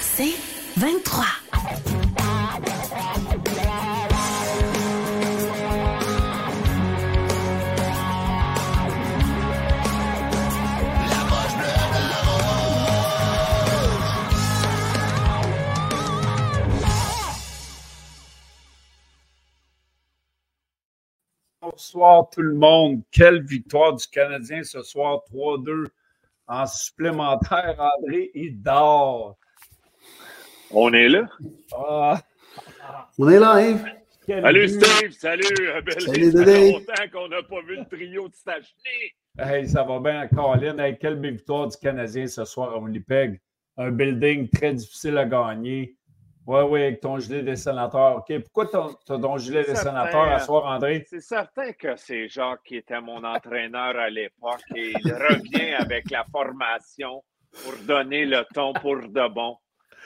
C'est 23. Bonsoir tout le monde. Quelle victoire du Canadien ce soir, 3-2 en supplémentaire. André, il dort. On est là? Ah, On est là, Yves. quel Salut but. Steve, salut. euh, Belle- Salut, Ça fait longtemps qu'on n'a pas vu le trio de Stachny. Hey, ça va bien, Colin. Hey, quelle belle victoire du Canadien ce soir à Winnipeg. Un building très difficile à gagner. Oui, oui, avec ton gilet des sénateurs. OK, pourquoi ton- tu as ton gilet des Certain. sénateurs à soir, André? C'est certain que c'est Jacques qui était mon entraîneur à l'époque et il revient avec la formation pour donner le ton pour de bon.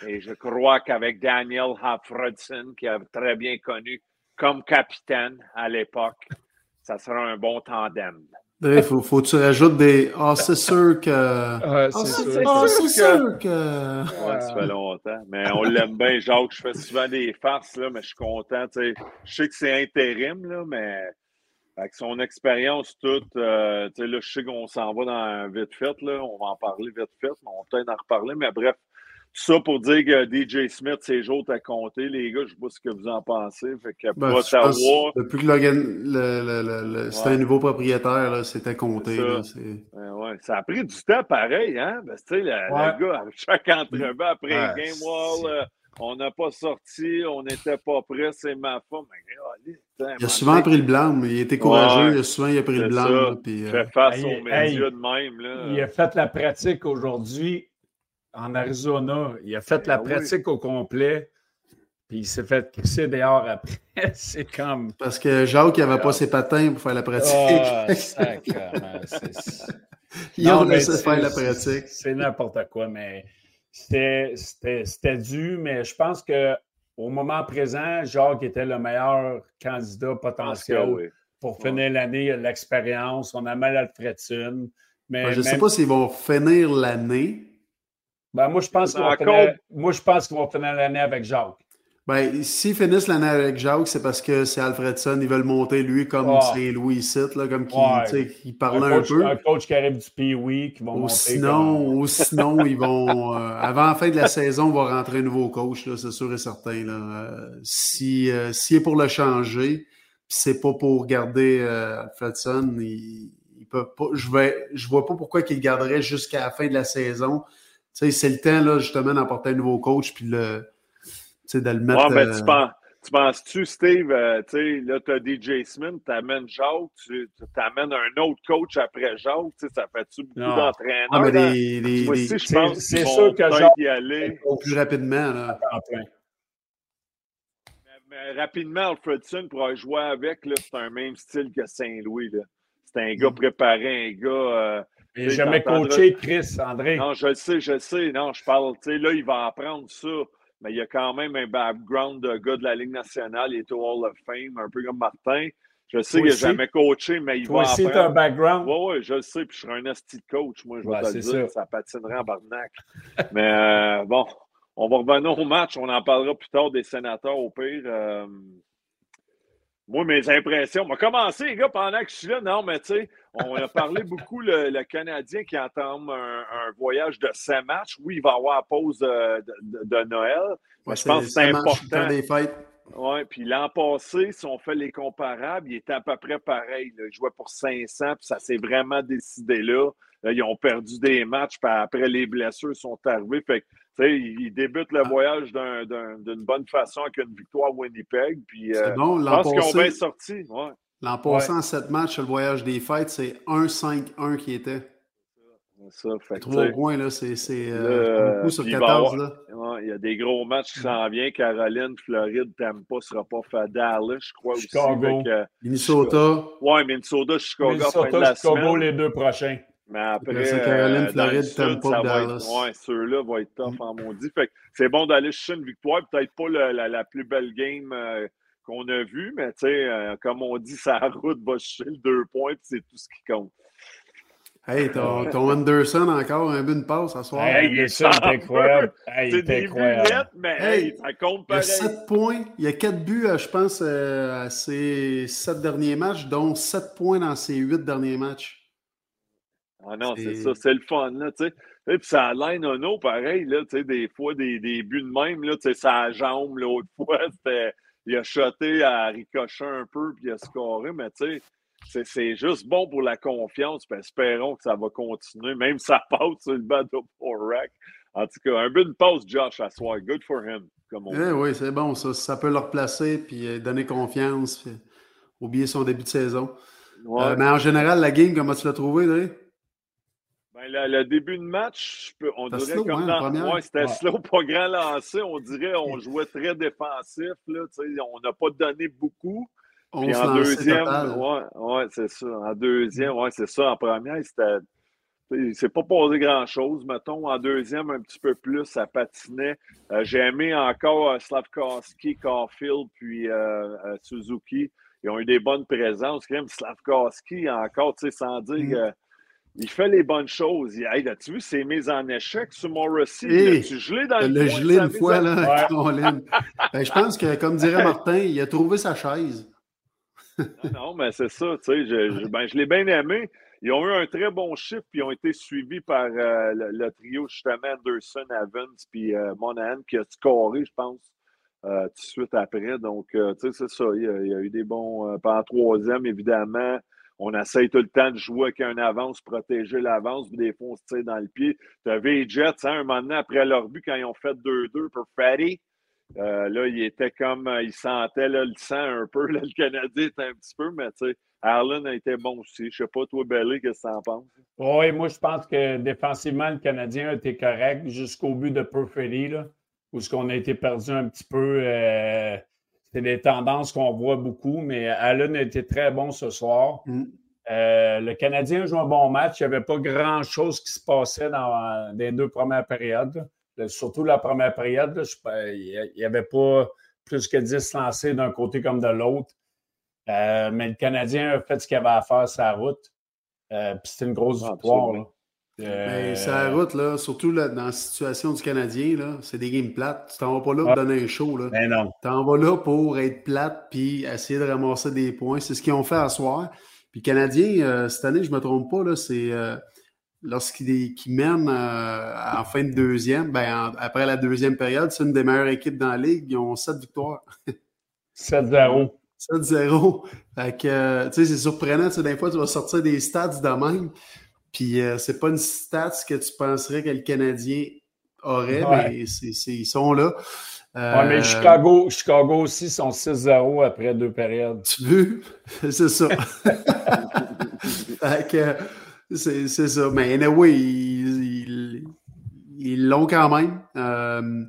Et je crois qu'avec Daniel Hafredson, qui a très bien connu comme capitaine à l'époque, ça sera un bon tandem. Il faut, faut que tu rajoutes des. Ah, c'est sûr que. Ah, Ah, c'est c'est sûr. que-. Ouais, ça fait longtemps. Mais on l'aime bien, Jacques. Je fais souvent des farces, là, mais je suis content. tu sais. Je sais que c'est intérim, là, mais avec son expérience toute, euh, tu sais, là, je sais qu'on s'en va dans vite fait, là. On va en parler vite fait, mais on va peut-être en reparler. Mais bref, ça pour dire que DJ Smith, ses jours à compter, les gars, je sais pas ce que vous en pensez. Fait que pour Ben, pense, depuis que Logan, le, le, le, le- c'était Ouais. un nouveau propriétaire, là, c'était compté. C'est ça. là, c'est- ouais, ça a pris du temps pareil, hein? Parce que, tu sais, le, Ouais. le gars, à chaque entrevue après Game Wall, euh, on n'a pas sorti, on n'était pas prêt, c'est ma faute. Mais, allez, putain, Il a souvent pris le blanc, mais il était courageux. Ouais. il a souvent il a pris le ça. là, puis, euh, fait face Hey, aux hey, médias de même. Là. Il a fait la pratique aujourd'hui en Arizona. Il a fait la Ben oui. pratique au complet. Puis il s'est fait crisser dehors après. C'est comme. parce que Jacques, il n'avait pas ses patins pour faire la pratique. Ah, c'est- il a laissé faire la pratique. C'est n'importe quoi, mais c'était- c'était c'était dû. Mais je pense que au moment présent, Jacques était le meilleur candidat potentiel oui. pour finir l'année. Il a de l'expérience. On a mal à Fredson. Mais je ne sais pas s'ils vont finir l'année. Ben, moi, je pense vont moi, je pense qu'ils vont finir l'année avec Jacques. Ben, s'ils finissent l'année avec Jacques, c'est parce que c'est Alfredson. Ils veulent monter lui comme Ouais. Saint-Louis ici, là, comme qui, Ouais. tu sais, qui Un parlait un, coach, peu. un coach qui arrive du Pee-Wee qui va Ou monter. sinon, comme- ou sinon, ils vont. euh, avant la fin de la saison, on va rentrer un nouveau coach, là, c'est sûr et certain. Là. Euh, si, euh, s'il est pour le changer, puis c'est pas pour garder euh, Alfredson, il, il peut pas. Je vais, je vois pas pourquoi qu'il le garderait jusqu'à la fin de la saison. Tu sais, c'est le temps, là, justement, d'apporter un nouveau coach, puis le, tu sais, de le mettre. Ouais, ben, euh, tu penses. Tu penses-tu, Steve, euh, tu sais, là, tu as DJ Smith, tu amènes Jacques, tu amènes un autre coach après Jacques, tu sais, ça fait-tu beaucoup d'entraîneurs? ah, mais c'est- pense c'est qu'ils sûr vont que Jacques- y aller. plus rapidement. Là. Mais rapidement, Alfredson pourra jouer avec, là, c'est un même style que Saint-Louis. là. C'est un gars Mm. préparé, un gars. euh, N'a jamais coaché Chris, André. Non, je le sais, je le sais. Non, je parle, tu sais, là, il va apprendre ça. Mais il y a quand même un background de gars de la Ligue nationale. Il est au Hall of Fame, un peu comme Martin. Je sais qu'il n'a jamais coaché, mais il Toi va aussi, tu as un apprendre. background. Oui, oui, je le sais, puis je serai un asti de coach, moi, je vais te le dire. ça. Ça patinerait en barnac. mais euh, bon, on va revenir au match. On en parlera plus tard des sénateurs, au pire. Euh, moi, mes impressions. On va commencer, les gars, pendant que je suis là. Non, mais tu sais, on a parlé beaucoup, le, le Canadien qui entame un, un voyage de cinq matchs. Oui, il va avoir la pause de, de- de Noël. Ouais, je pense que c'est important. des fêtes. Oui, puis l'an passé, si on fait les comparables, il était à peu près pareil. là. Il jouait pour 500, puis ça s'est vraiment décidé là. Là, Ils ont perdu des matchs, puis après les blessures sont arrivées. Fait que, tu sais, ils débutent le voyage d'un- d'un- d'une bonne façon avec une victoire à Winnipeg. Puis, euh, C'est bon, je l'an pense qu'ils ont bien passé, sorti. Ouais. l'an passé en sept matchs, le voyage des fêtes, c'est 1-5-1 qui était. C'est ça. Fait Trois points, là, c'est c'est, euh, beaucoup sur puis il va 14. avoir- Là. ouais, il y a des gros matchs qui s'en viennent. Caroline, Floride, Tampa ne sera pas fait Dallas, je crois Chicago. aussi. Fait que, Minnesota, ouais, Minnesota, Chicago, fin de Minnesota, la Chicago, semaine. les deux prochains. Mais après, Caroline, euh, Floride, Tampa, Dallas. être, ouais, ceux-là vont être tough en maudit. Fait c'est bon d'aller chercher une victoire. Peut-être pas le- la, la plus belle game euh, qu'on a vue, mais tu sais, euh, comme on dit, sa route va chercher le deux points, puis c'est tout ce qui compte. Hey, ton, ton Anderson encore un but de passe à soir. Hey, Anderson, c'est incroyable. Hey, c'est des incroyable. buts mais hey, ça compte Il y a pareil. 7 points. Il y a 4 buts, euh, je pense, à ses 7 derniers matchs, dont 7 points dans ses 8 derniers matchs. Ah non, c'est ça, c'est le fun, là, tu sais. Et puis ça line un autre pareil, là, tu sais, des fois, des, des buts de même, là, tu sais, sa jambe, l'autre fois, c'était, il a shoté à ricocher un peu, puis il a scoré, mais tu sais, c'est, c'est juste bon pour la confiance, puis espérons que ça va continuer, même si ça passe sur le bateau pour rack. En tout cas, un but de passe, Josh, à soir, good for him, comme on dit. Eh oui, c'est bon, ça. Ça peut le replacer puis euh, donner confiance. puis oublier son début de saison. Ouais. Euh, mais en général, la game, comment tu l'as trouvé, Dre? Ben, le, le début de match, peux- on dirait slow, comme hein, dans. Ouais, c'était Ouais. slow, pas grand lancé. On dirait on jouait très défensif. Là, on n'a pas donné beaucoup. On Puis en deuxième, ouais, ouais, c'est ça. En deuxième, ouais, c'est ça. En première, c'était. Il s'est pas posé grand-chose, mettons. En deuxième, un petit peu plus, ça patinait. Euh, J'ai aimé encore euh, Slavkowski, Caulfield, puis euh, euh, Suzuki. Ils ont eu des bonnes présences. Quand même, Slavkowski, encore, tu sais, sans dire Mm. Il fait les bonnes choses. Il, hey, as-tu vu ses mises en échec sur Morrissey? Hey, tu gelé dans Le le gelé une fois, en- là, Ouais. Ben, je pense que, comme dirait Martin, il a trouvé sa chaise. Non, non, mais c'est ça, tu sais, je, je- ben, je l'ai bien aimé. Ils ont eu un très bon chiffre, puis ils ont été suivis par euh, le, le trio, justement, Anderson, Evans, puis euh, Monahan, qui a scoré, je pense, euh, tout de suite après. Donc, euh, tu sais, c'est ça. Il y, a, il y a eu des bons. Pas en troisième, évidemment. On essaye tout le temps de jouer avec un avance, protéger l'avance, puis des fois, on se tire dans le pied. Tu avais les Jets, hein, un moment donné, après leur but, quand ils ont fait 2-2 pour Fatty. Euh, là, il était comme, euh, il sentait le sang un peu. Le Canadien était un petit peu, mais tu sais, Allen a été bon aussi. Je sais pas, toi, Belly, qu'est-ce que tu en penses? Oui, moi, je pense que défensivement, le Canadien a été correct jusqu'au but de Perfetti, là, où ce qu'on a été perdu un petit peu. euh, c'est des tendances qu'on voit beaucoup, mais Allen a été très bon ce soir. Mm. Euh, le Canadien joue un bon match. Il n'y avait pas grand-chose qui se passait dans les deux premières périodes. Surtout la première période, là, je- il n'y avait pas plus que 10 lancés d'un côté comme de l'autre. Euh, mais le Canadien a fait ce qu'il avait à faire la route. Euh, Puis c'était une grosse Ah, victoire. Là. Euh, c'est la route, là, surtout là, dans la situation du Canadien, là, c'est des games plates. Tu t'en vas pas là pour Ouais. donner un show. Là. Mais non. T'en vas là pour être plate puis essayer de ramasser des points. C'est ce qu'ils ont fait à soir. Puis Canadien, euh, cette année, je ne me trompe pas, là, c'est euh, lorsqu'ils qu'ils mènent euh, en fin de deuxième, ben, en- après la deuxième période, c'est une des meilleures équipes dans la ligue. Ils ont sept victoires. 7-0. 7-0. Fait que, euh, tu sais, c'est surprenant. Tu sais, des fois, tu vas sortir des stats de même. Puis, euh, c'est pas une stats que tu penserais que le Canadien aurait, Ouais. mais ils sont là. Euh, mais Chicago, Chicago aussi sont 6-0 après deux périodes. Tu veux? c'est ça. fait que, c'est, ça. Mais anyway, ils, l'ont quand même. Euh,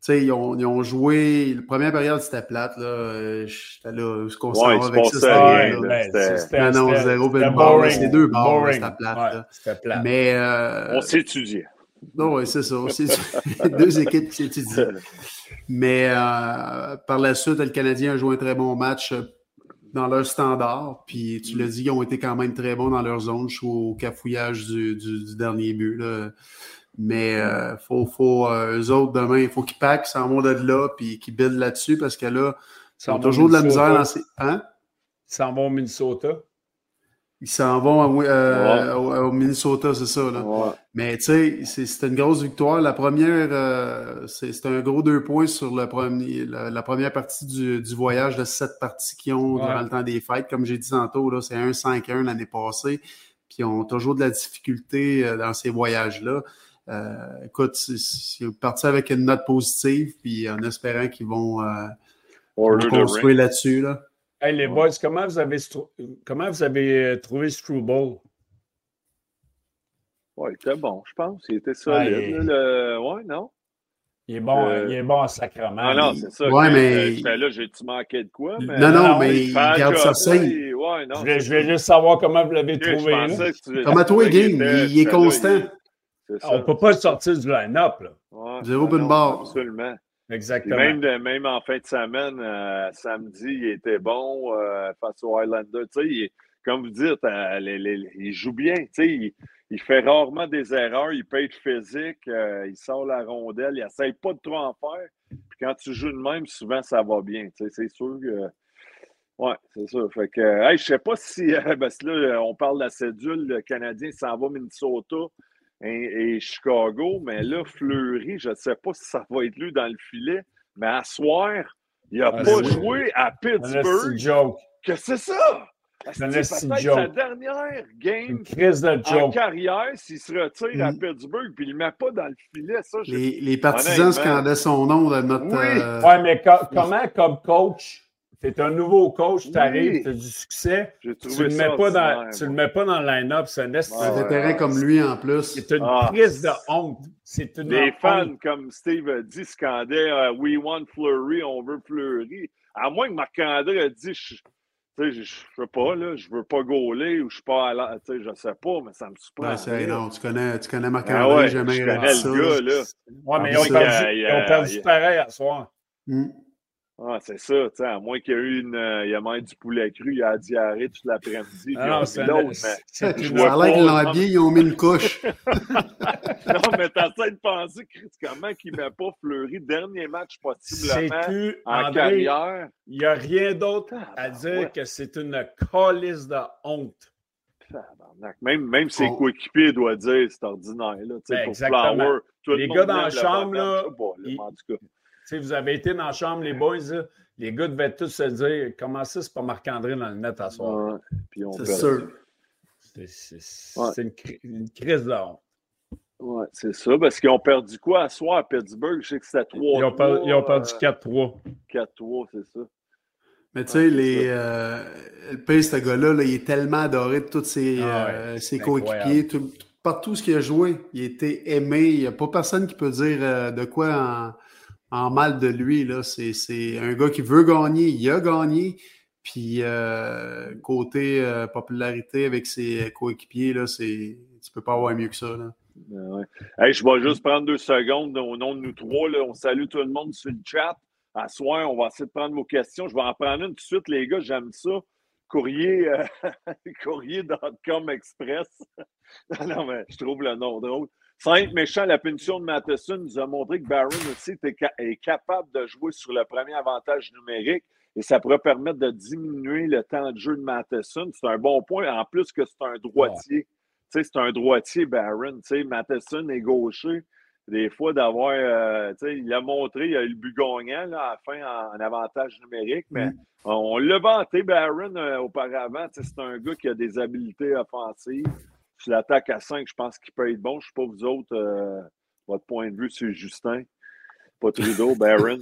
sais, ils ont, ils ont joué. La première période, c'était plate. Là. Euh, J'étais là. Ce qu'on Ouais, s'en il va se avec ça, c'était ben, c'était- c'était- Non, c'était- zéro c'était boring. c'est deux Boring. c'était plate, Ouais. C'était plate. Mais euh, On s'étudiait. non, ouais, c'est ça. C'est deux équipes qui s'étudient. Mais euh, par la suite, le Canadien a joué un très bon match dans leur standard. Puis tu l'as dit, ils ont été quand même très bons dans leur zone. Je suis au cafouillage du, du- du dernier but. Là. Mais euh, faut, faut euh, eux autres demain, il faut qu'ils packent, s'en vont de là, puis qu'ils buildent là-dessus parce que là, ils ont toujours de la misère dans ces. Hein? Ils s'en vont au Minnesota. Ils s'en vont à- euh, Ouais. au, au Minnesota, c'est ça. Là. Ouais. Mais tu sais, c'est- c'était une grosse victoire. La première, c'est c'est un gros deux points sur le premier, la, la première partie du, du voyage de sept parties qu'ils ont Ouais. durant le temps des fêtes. Comme j'ai dit tantôt, là, c'est un 5-1 l'année passée. Puis ils ont toujours de la difficulté dans ces voyages-là. Euh, écoute, c'est- parti avec une note positive, puis en espérant qu'ils vont, euh, vont construire là-dessus. Là. Hey, les boys, comment vous avez, stru- comment vous avez euh, trouvé Struble? Ouais, il était bon, je pense. Il était solide. Ouais, là, le... Ouais, non? Il est bon, Euh, il est bon en sacrement. Ah non, c'est ça. Ouais, J'ai- mais- euh, là, j'ai-tu manqué de quoi? Mais... Non, non, non, mais il garde job, sa là, scène. il- Ouais, non. je, vais, c'est je vais ça. juste savoir comment vous l'avez trouvé. là. que tu- Comme à tous les il était- est là, constant. Ça. On ne peut pas le sortir du line-up. là. Ouais, Zéro ah barre. Absolument. Exactement. même, de- même en fin de semaine, euh, samedi, il était bon euh, face aux Highlanders. Tu sais, il, comme vous dites, il joue bien. Il, il, fait rarement des erreurs, il peut être physique, il sort la rondelle, il essaye pas de trop en faire. Puis quand tu joues de même, souvent ça va bien. C'est sûr que. Oui, c'est ça. Fait que, hey, je sais pas si, parce que là, on parle de la cédule, le Canadien s'en va Minnesota et, Chicago, mais là, Fleury, je ne sais pas si ça va être lui dans le filet, mais à soir, il n'a ah, pas joué à Pittsburgh. Que c'est ça? C'est peut-être sa dernière game en carrière s'il se retire à mm. Pittsburgh puis il ne le met pas dans le filet. Ça, les, les, partisans scandaient son nom dans notre. Oui, euh, ouais, mais comment, comme coach, tu es un nouveau coach, tu arrives, tu as du succès. Tu ne le, mets pas dans, tu le mets pas dans le line-up. C'est un ouais, terrain comme lui en plus. C'est une ah, crise de honte. C'est une Les fans, comme Steve a dit, scandaient uh, We want Fleury, on veut Fleury. À moins que Marc-André a dit je, je veux pas, là, je veux pas gauler ou je suis pas à la, je sais pas, mais ça me surprend. Ouais, non, tu connais, tu connais Marc-André, ah ouais, jamais je connais le gars, là. Ouais, mais ils ont, perdu, ils ont perdu pareil à soir. Mm. Ah, c'est ça, tu sais, à moins qu'il y ait eu une. Euh, il y a même du poulet cru, il y a la diarrhée toute l'après-midi. Ah non, c'est l'autre, mais. Je vois l'air que l'ambier, ils ont mis une couche. non, mais t'essaies de penser, Chris, comment qu'il ne met pas Fleury, dernier match possiblement en carrière? Il n'y a rien d'autre à dire que c'est une calice de honte. Même, même ses coéquipiers doivent dire c'est ordinaire. Là, ben, pour Flower, tout les gars dans la chambre, là, en tout cas vous avez été dans la chambre, les boys, les gars devaient tous se dire comment ça, c'est pas Marc-André dans le net à soir? c'est sûr. C'est une, crise de honte. Oui, c'est ça, parce qu'ils ont perdu quoi à soir à Pittsburgh? Je sais que c'était 3 Ils ont, perdu, ils ont perdu 4-3. 4-3, c'est ça. Mais tu sais, les, euh, le pays, ce gars-là, il est tellement adoré de tous ses, ah euh, ses coéquipiers. Partout ce qu'il a joué, il était aimé. Il n'y a pas personne qui peut dire euh, de quoi en, en mal de lui. C'est un gars qui veut gagner, il a gagné. Puis euh, côté euh, popularité avec ses coéquipiers, là, c'est, tu peux pas avoir mieux que ça. Là. Ben je vais juste prendre deux secondes au nom de nous trois. Là. On salue tout le monde sur le chat. À soir, on va essayer de prendre vos questions. Je vais en prendre une tout de suite, les gars. J'aime ça. Courrier, euh, courrier.com express. non, mais je trouve le nom drôle. Saint méchant, la punition de Matheson nous a montré que Barron aussi est capable de jouer sur le premier avantage numérique et ça pourrait permettre de diminuer le temps de jeu de Matheson. C'est un bon point, en plus que c'est un droitier. C'est un droitier, Barron. Matheson est gaucher. Des fois, d'avoir. Euh, il a montré, il a eu le but gagnant là, à la fin en, avantage numérique, mais mm. on, l'a vanté, Barron, euh, auparavant. C'est un gars qui a des habiletés offensives tu l'attaques à 5, je pense qu'il peut être bon. Je ne sais pas vous autres, euh, votre point de vue sur Justin. Pas Trudeau, Barron.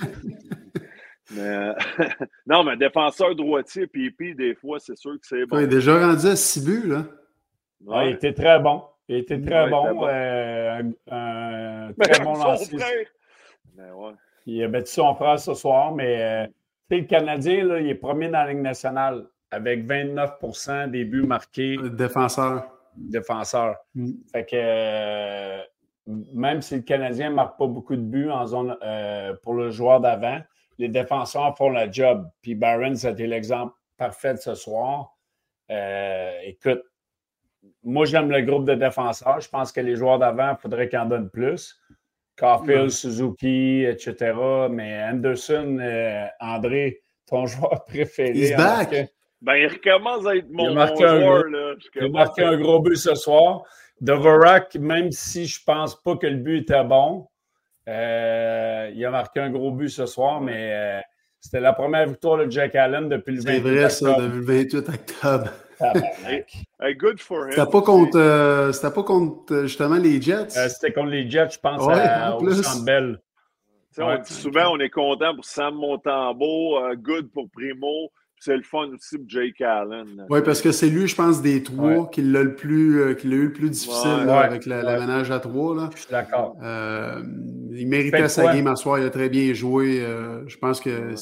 mais, non, mais défenseur droitier, puis des fois, c'est sûr que c'est bon. il est déjà rendu à 6 buts, là. il était très bon. Il était très bon. Euh, un, très bon lanceur. Il a battu son frère ce soir, mais euh, le Canadien, là, il est premier dans la Ligue nationale avec 29% des buts marqués. Défenseur défenseur. Mm. Fait que euh, même si le Canadien ne marque pas beaucoup de buts en zone euh, pour le joueur d'avant, les défenseurs font le job. Puis Barron, c'était l'exemple parfait de ce soir. Euh, écoute, moi, j'aime le groupe de défenseurs. Je pense que les joueurs d'avant, il faudrait qu'ils en donnent plus. Caulfield, Suzuki, etc. Mais Anderson, André, ton joueur préféré. Ben, il recommence à être mon, joueur. Là. Il a marqué un gros but ce soir. Dvorak, même si je ne pense pas que le but était bon, euh, il a marqué un gros but ce soir, mais euh, c'était la première victoire de Jack Allen depuis le 28 octobre. C'est vrai, ça, depuis le 28 octobre. hey, good for him. C'était pas contre, euh, c'était pas contre justement les Jets? c'était contre les Jets, je pense, à, au Centre On dit souvent on est content pour Sam Montembeau, good pour Primo, c'est le fun aussi pour Jake Allen. Oui, parce que c'est lui, je pense, des trois qui l'a le plus, euh, qui l'a eu le plus difficile avec la, ménage à trois. Là. Je suis d'accord. Euh, il méritait sa game à soir, il a très bien joué. Euh, je pense que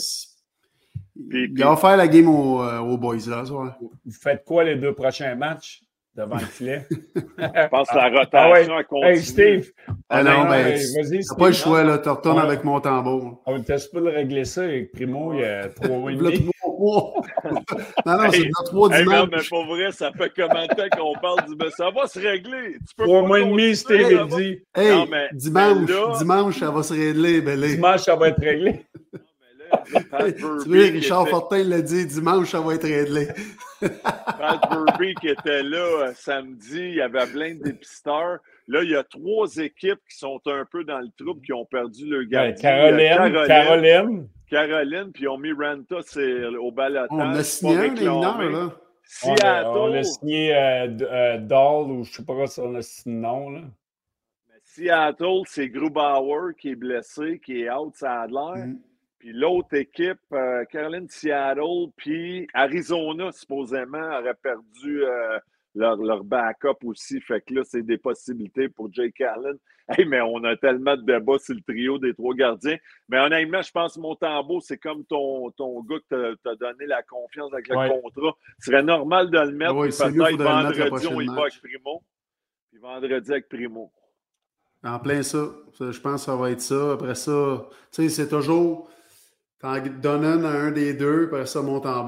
il a offert la game aux, boys là. Soir. Vous faites quoi les deux prochains matchs? devant le filet? je pense que la ah, rotation ah, continue. Hey, Steve! Ah non, mais t'as pas le choix, là. Tu retournes avec mon tambour. On ne teste pas de régler ça avec Primo? Il y a trois mois et demi. Trois. non, non, c'est dans trois Hey, dimanches. non, mais pour vrai, ça fait combien de temps qu'on parle du. Mais ça va se régler. Tu peux Trois mois et demi, va- dit. Hey, Non, mais- dimanche, mais là- dimanche, ça va se régler, Belé. Dimanche, ça va être réglé. Non, mais là, Pat Tu Burby vois, qui Richard était- Fortin l'a dit, dimanche, ça va être réglé. Pat Burby qui était là euh, samedi, il y avait plein de dépisteurs. Là, il y a trois équipes qui sont un peu dans le trouble, qui ont perdu leur Ouais, gardien. A Caroline, Caroline. Caroline, puis ils ont mis Ranta au balotage. On a signé un réclamé. là. On a, Seattle, on a signé euh, D- euh, Dahl, ou je sais pas quoi son nom, là. Seattle, c'est Grubauer qui est blessé, qui est out, ça a l'air. Mm. Puis l'autre équipe, euh, Caroline Seattle, puis Arizona, supposément, aurait perdu euh, leur, leur backup aussi. Fait que là, c'est des possibilités pour Jake Allen. Hey, mais on a tellement de débats sur le trio des trois gardiens. Mais honnêtement, je pense que Montembeau, c'est comme ton, ton gars que t'a donné la confiance avec le Ouais. contrat. Ce serait normal de le mettre. Oui, puis c'est lui, peut-être vendredi, on y va avec Primo. Puis vendredi avec Primo. En plein ça. Je pense que ça va être ça. Après ça, tu sais, c'est toujours. T'en donnes un à un des deux, après ça, monte en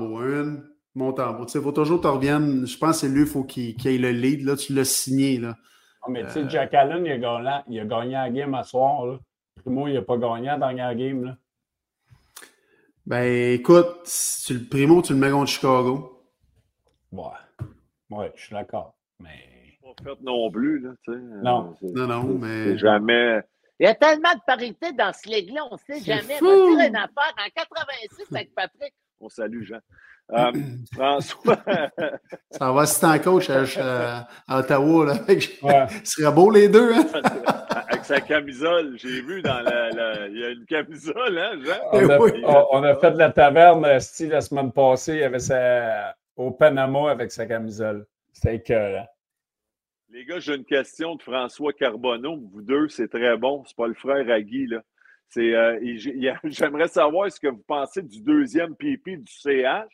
beau. Un, monte en beau. Tu sais, il faut toujours que tu reviennes. Je pense que c'est lui, il faut qu'il qu'il ait le lead. Là, tu l'as signé. Là. Ah, mais tu Euh. sais, Jack Allen, il a, gagné, il a gagné la game à soir. Là. Primo, il n'a pas gagné la dernière game. Là. Ben, écoute, si tu le primo, tu le mets contre Chicago. Ouais. Ouais, je suis d'accord. Mais. Pas fait non plus, là, tu sais. Non. Non, non, mais. Jamais. Il y a tellement de parité dans ce ligue-là, on ne sait jamais. fou. On va dire une affaire. En 86, avec Patrick, On salue Jean. Euh, François, Ça va si en coach à, à- à Ottawa. Là. Ouais. Ce serait beau les deux, hein? avec sa camisole, j'ai vu dans la, la- Il y a une camisole, hein, Jean? On a, Oui. on- on a fait de la taverne, euh, style la semaine passée. Il avait sa, au Panama avec sa camisole. C'était écœurant. Les gars, j'ai une question de François Carbonneau. Vous deux, c'est très bon. C'est pas le frère à Guy, là. Euh, J'aimerais savoir ce que vous pensez du deuxième PP du CH.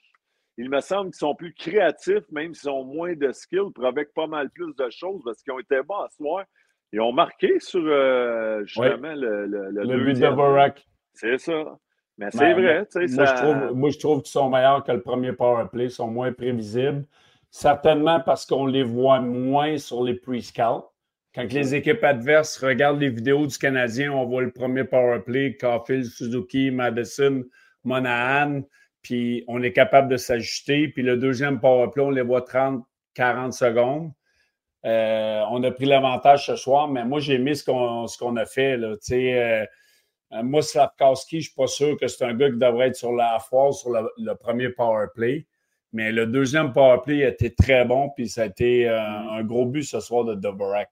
Il me semble qu'ils sont plus créatifs, même s'ils ont moins de skills, avec pas mal plus de choses, parce qu'ils ont été bons à soir. Ils ont marqué sur euh, justement le, le, le Le but de. Barack. C'est ça. Mais c'est vrai, tu sais, Moi, ça... je trouve, moi, je trouve qu'ils sont meilleurs que le premier power play, ils sont moins prévisibles. Certainement parce qu'on les voit moins sur les pre-scouts. Quand les équipes adverses regardent les vidéos du Canadien, on voit le premier power play, Caulfield, Suzuki, Madison, Monahan, puis on est capable de s'ajuster. Puis le deuxième power play, on les voit 30, 40 secondes. Euh, on a pris l'avantage ce soir, mais moi, j'ai aimé ce qu'on ce qu'on a fait. Là. Tu sais, euh, moi, Slavkowski, je ne suis pas sûr que c'est un gars qui devrait être sur la foire sur le, le premier power play. Mais le deuxième power play a été très bon, puis ça a été euh, un gros but ce soir de Dvorak.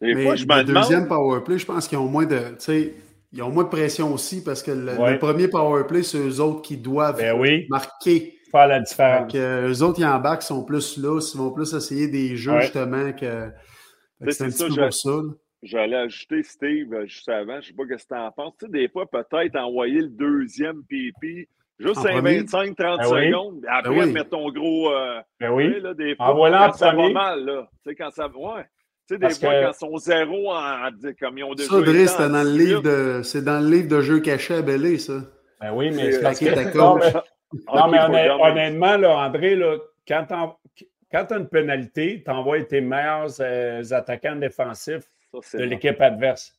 Des Mais fois, je me le demande... deuxième powerplay, je pense qu'ils ont moins de. Ils ont moins de pression aussi parce que le, Ouais. le premier powerplay, c'est eux autres qui doivent Ben oui, marquer. faire la différence. que, euh, eux autres, ils embarquent, sont plus là, ils vont plus essayer des jeux Ouais. justement que. C'est un petit ça, peu je- pour ça. là. J'allais ajouter Steve euh, juste avant, je sais pas ce que tu en penses. Tu sais, des fois, peut-être envoyer le deuxième PP juste En un premier? 25-30 Ben oui. secondes. Après, Ben oui. mettre ton gros. euh, Ben tu oui. sais, là, des fois, Envoie-le en quand ça va mal, là. Tu sais, quand ça. Ouais. Tu sais, des Parce fois, que- quand ils sont zéro en, en- comme ils ont déjà. Ça, c'était dans le 18. livre de. C'est dans le livre de jeux cachés à Bellé, ça. Ben oui, mais C'est- c'est parce que. Non, mais- Non, honnêtement, là, André, là, quand tu as une pénalité, tu envoies tes meilleurs euh, attaquants défensifs Ça, c'est de l'équipe adverse.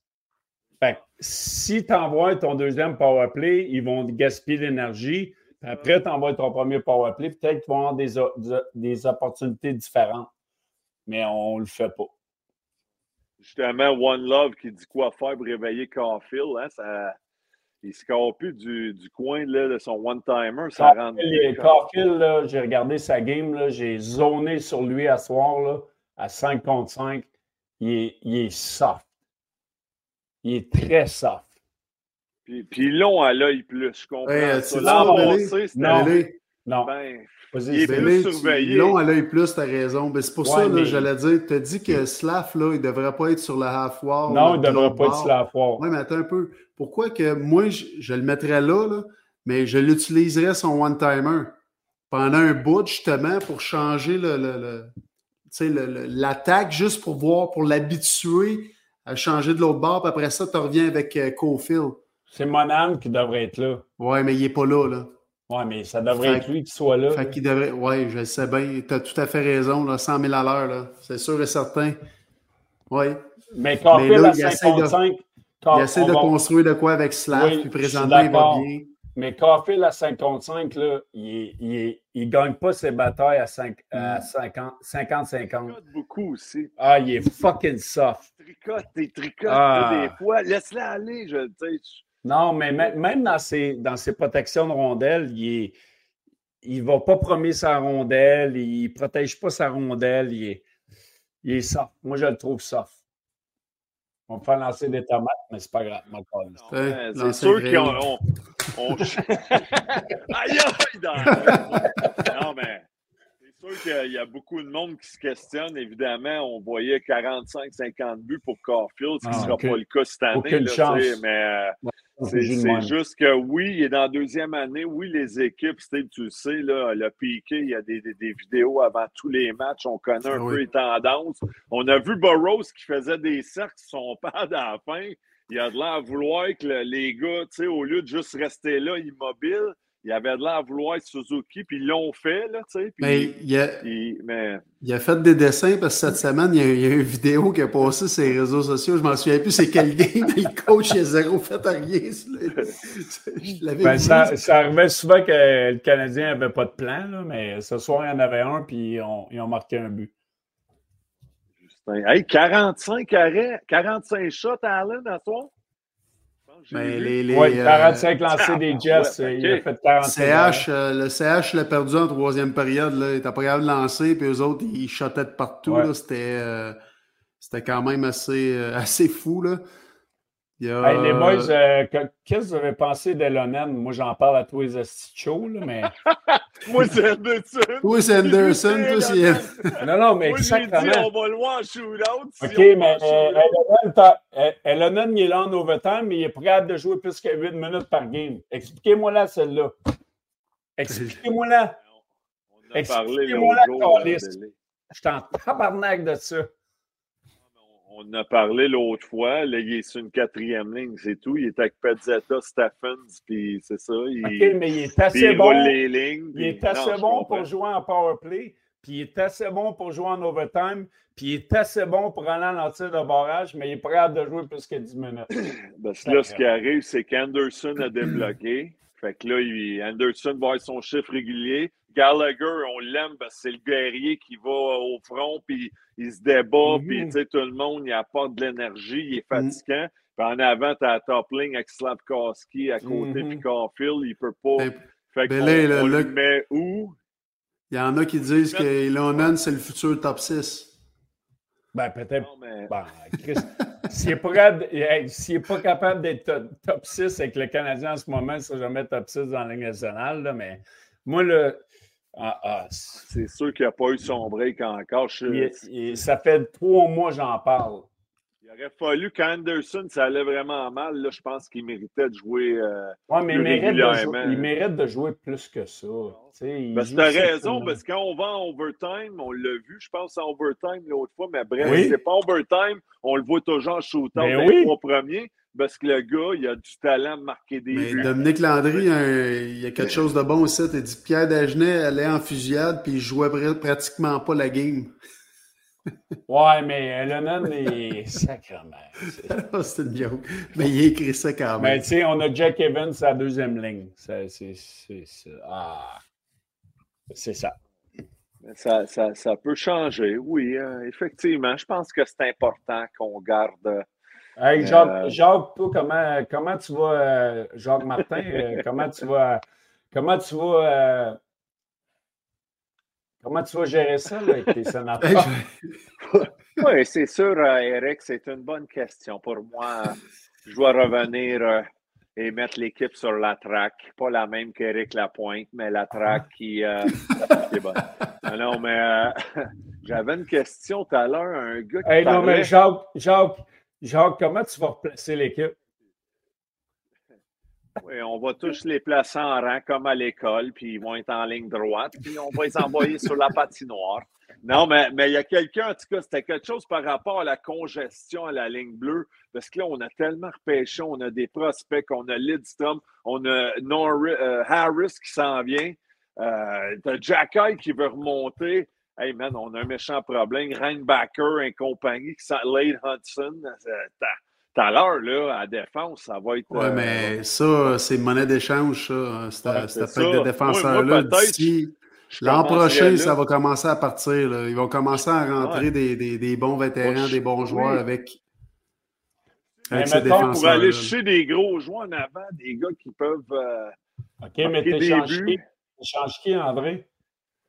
Fait que si tu envoies ton deuxième power play, ils vont gaspiller l'énergie. Après, tu envoies ton premier power play, peut-être qu'ils vont avoir des, o- des opportunités différentes. Mais on ne le fait pas. Justement, One Love qui dit quoi faire pour réveiller Caulfield. Hein, ça, il score plus du, du coin là, de son one-timer. Ça rentre Caulfield, j'ai regardé sa game, là, j'ai zoné sur lui à soir là, à 5 contre 5. Il est, il est soft. Il est très soft. Puis, puis long à l'œil plus, je comprends. Hey, ça. Non. Non, ben, il est plus surveillé. l'ont à l'œil plus, t'as raison. Mais c'est pour Ouais, ça, là, mais- j'allais dire, tu as dit que Slav, là, il devrait pas être sur la half war. non, il ne devrait pas être sur la foire. Oui, mais attends un peu. Pourquoi que moi, je, je le mettrais là, là, mais je l'utiliserais son one-timer? Pendant un bout, justement, pour changer le, le- le- le- le- l'attaque, juste pour voir, pour l'habituer à changer de l'autre bord. Puis après ça, tu reviens avec euh, Cofield. C'est Monan qui devrait être là. Ouais, mais il n'est pas là, là. Oui, mais ça devrait Fait- être lui qui soit là. Fait qu'il devrait. Oui, je le sais bien. Tu as tout à fait raison, là, 100 000 à l'heure, là. C'est sûr et certain. Oui. Mais là, à il essaie de- 55. Il essaie de construire de quoi avec Slav, Oui, puis présentement, il va bien. Mais Caulfield à 55, là, il ne gagne pas ses batailles à, cinq- à Mm. 50 50-50. tricote beaucoup aussi. Ah, il est fucking soft. Tricote, t'es tricote Ah. là, des fois. Laisse-la aller. Je, sais, je- Non, mais mê- même dans ses, dans ses protections de rondelles, il ne va pas promener sa rondelle, il ne protège pas sa rondelle, il est, il est soft. Moi, je le trouve soft. On peut faire lancer des tomates, mais c'est pas grave. Ouais, c'est sûr. On, on- aïe, aïe, dans- Non, mais c'est sûr qu'il y a beaucoup de monde qui se questionne. Évidemment, on voyait 45-50 buts pour Caulfield, ce qui ne Ah, sera pas le cas cette année. aucune là, chance. Mais euh, c'est juste que oui, il est dans la deuxième année. Oui, les équipes, Steve, tu le sais, là, le piqué, il y a des, des- des vidéos avant tous les matchs. On connaît un Ah oui. peu les tendances. On a vu Burroughs qui faisait des cercles sur son pad à la fin. Il a de l'air à vouloir que le- les gars, tu sais, au lieu de juste rester là immobile, il avait de l'air à vouloir être Suzuki, puis ils l'ont fait, là, tu sais. puis- Mais il a, puis- mais il a fait des dessins parce que cette semaine, il y a, il y a une vidéo qui a passé sur les réseaux sociaux. Je m'en souviens plus c'est quel game, mais le coach il a zéro fait à rien. Je l'avais Ben, ça, ça arrivait souvent que le Canadien n'avait pas de plan, là, mais ce soir, il y en avait un, puis ils ont, ils ont marqué un but. Justin, hey, 45 arrêts, 45 shots à Allen à soir. Je pense que j'ai Mais les, les, Oui, euh, 45 lancés des Jets, ouais, il a ok. fait 45. CH, euh, le CH l'a perdu en troisième période. Là. Il n'était pas capable de lancer, puis eux autres, ils shottaient de partout. Ouais. C'était, euh, c'était quand même assez, euh, assez fou. Là. Il y a- Hey, les boys, euh, que- qu'est-ce que vous avez pensé d'Elonen? Moi, j'en parle à tous les esti chauds, là, mais. Moi, c'est Anderson. Toi, c'est Anderson, toi, c'est. Non, non, mais Moi, ai dit, exactement. on va le voir en shootout. si OK, mais euh, Elonen, euh, Elonen, il est là en overtime, mais il est prêt à de jouer plus que 8 minutes par game. Expliquez-moi là, celle-là. Expliquez-moi là. Expliquez-moi euh, calice. Délé. Je suis en tabarnak de ça. On a parlé l'autre fois. Là, il est sur une quatrième ligne, c'est tout. Il est avec Pezzetta, Stephens, puis c'est ça. Il, OK, mais il est assez bon. les lignes. Il est assez Non, bon pour jouer en power play, puis il est assez bon pour jouer en overtime, puis il est assez bon pour aller en tir de barrage, mais il est prêt à de jouer plus que 10 minutes. Parce que là, ce qui arrive, c'est qu'Anderson a débloqué. Fait que là, il- Anderson va avoir son chiffre régulier. Gallagher, on l'aime parce que c'est le guerrier qui va au front, puis il se débat, Mhm. puis tout le monde, il apporte de l'énergie, il est Mhm. fatigant. Puis en avant, tu as la top ligne avec Slavkowski à côté, Mhm. puis Caulfield, il peut pas. Ben, Fait ben là, on le met où? Il y en a qui disent que Elonen, c'est le futur top 6. Ben, peut-être. Mais- Ben, Chris, s'il n'est pas, pas capable d'être top, top 6 avec le Canadien en ce moment, il ne sera jamais top 6 dans la Ligue nationale. là, mais moi, le. ah, ah, c'est- C'est sûr qu'il n'a pas eu son break encore. Je- il- il- ça fait trois mois que j'en parle. Il aurait fallu qu'Anderson, ça allait vraiment mal. Là, je pense qu'il méritait de jouer. euh, Ouais, mais il Plus mérite, de régulièrement. jouer, il mérite de jouer plus que ça. Tu il Parce que Ben, sept raison, parce que quand on va en overtime, on l'a vu, je pense en overtime l'autre fois, mais bref, Oui. c'est pas overtime, on le voit toujours en shootout Mais dans oui. les trois premiers, parce que le gars, il a du talent de marquer des Mais buts. Dominique Landry, un- il y a quelque chose de bon aussi. Il dit Pierre Dagenet allait en fusillade, puis il jouait pr- pratiquement pas la game. Ouais, mais Lennon est sacrement. c'est- une joke. Mais il écrit ça quand Mais même. tu sais, on a Jack Evans à la deuxième ligne. Ça, C'est c'est- c'est- ah. C'est ça. Mais Ça, ça, ça peut changer, oui, euh, effectivement. Je pense que c'est important qu'on garde. euh, Hey, Jacques, Euh, Jacques, toi, comment, comment tu vas, euh, Jacques Martin, euh, comment tu vas, comment tu vas, euh, comment tu vas gérer ça là, avec tes sénateurs? Oui, c'est sûr, euh, Eric, c'est une bonne question. Pour moi, je dois revenir euh, et mettre l'équipe sur la track. Pas la même qu'Éric Lapointe, mais la track qui, euh, est bonne. Ah non, mais euh, j'avais une question tout à l'heure, un gars qui Hey, non, mais Jacques, Jacques, Jacques, comment tu vas replacer l'équipe? Oui, on va tous les placer en rang comme à l'école, puis ils vont être en ligne droite, puis on va les envoyer sur la patinoire. Non, mais mais il y a quelqu'un, en tout cas, c'était quelque chose par rapport à la congestion à la ligne bleue. Parce que là, on a tellement repêché, on a des prospects, on a Lidstrom, on a Norris, euh, Harris qui s'en vient. Euh, Jack qui veut remonter. Hey man, on a un méchant problème. Reinbacker et compagnie, qui Lane Hudson. Tout à l'heure, là, à défense, ça va être. Oui, euh, mais ça, c'est monnaie d'échange, ça. Cette, ouais, de défenseur-là. D'ici l'an prochain, ça va commencer à partir. Là. Ils vont commencer à rentrer ouais. des, des, des, bons vétérans, des bons joueurs oui. avec. avec mais mettons, pour aller chercher des gros joueurs en avant, des gars qui peuvent. Euh, OK, mais t'échanges qui? Qui, André?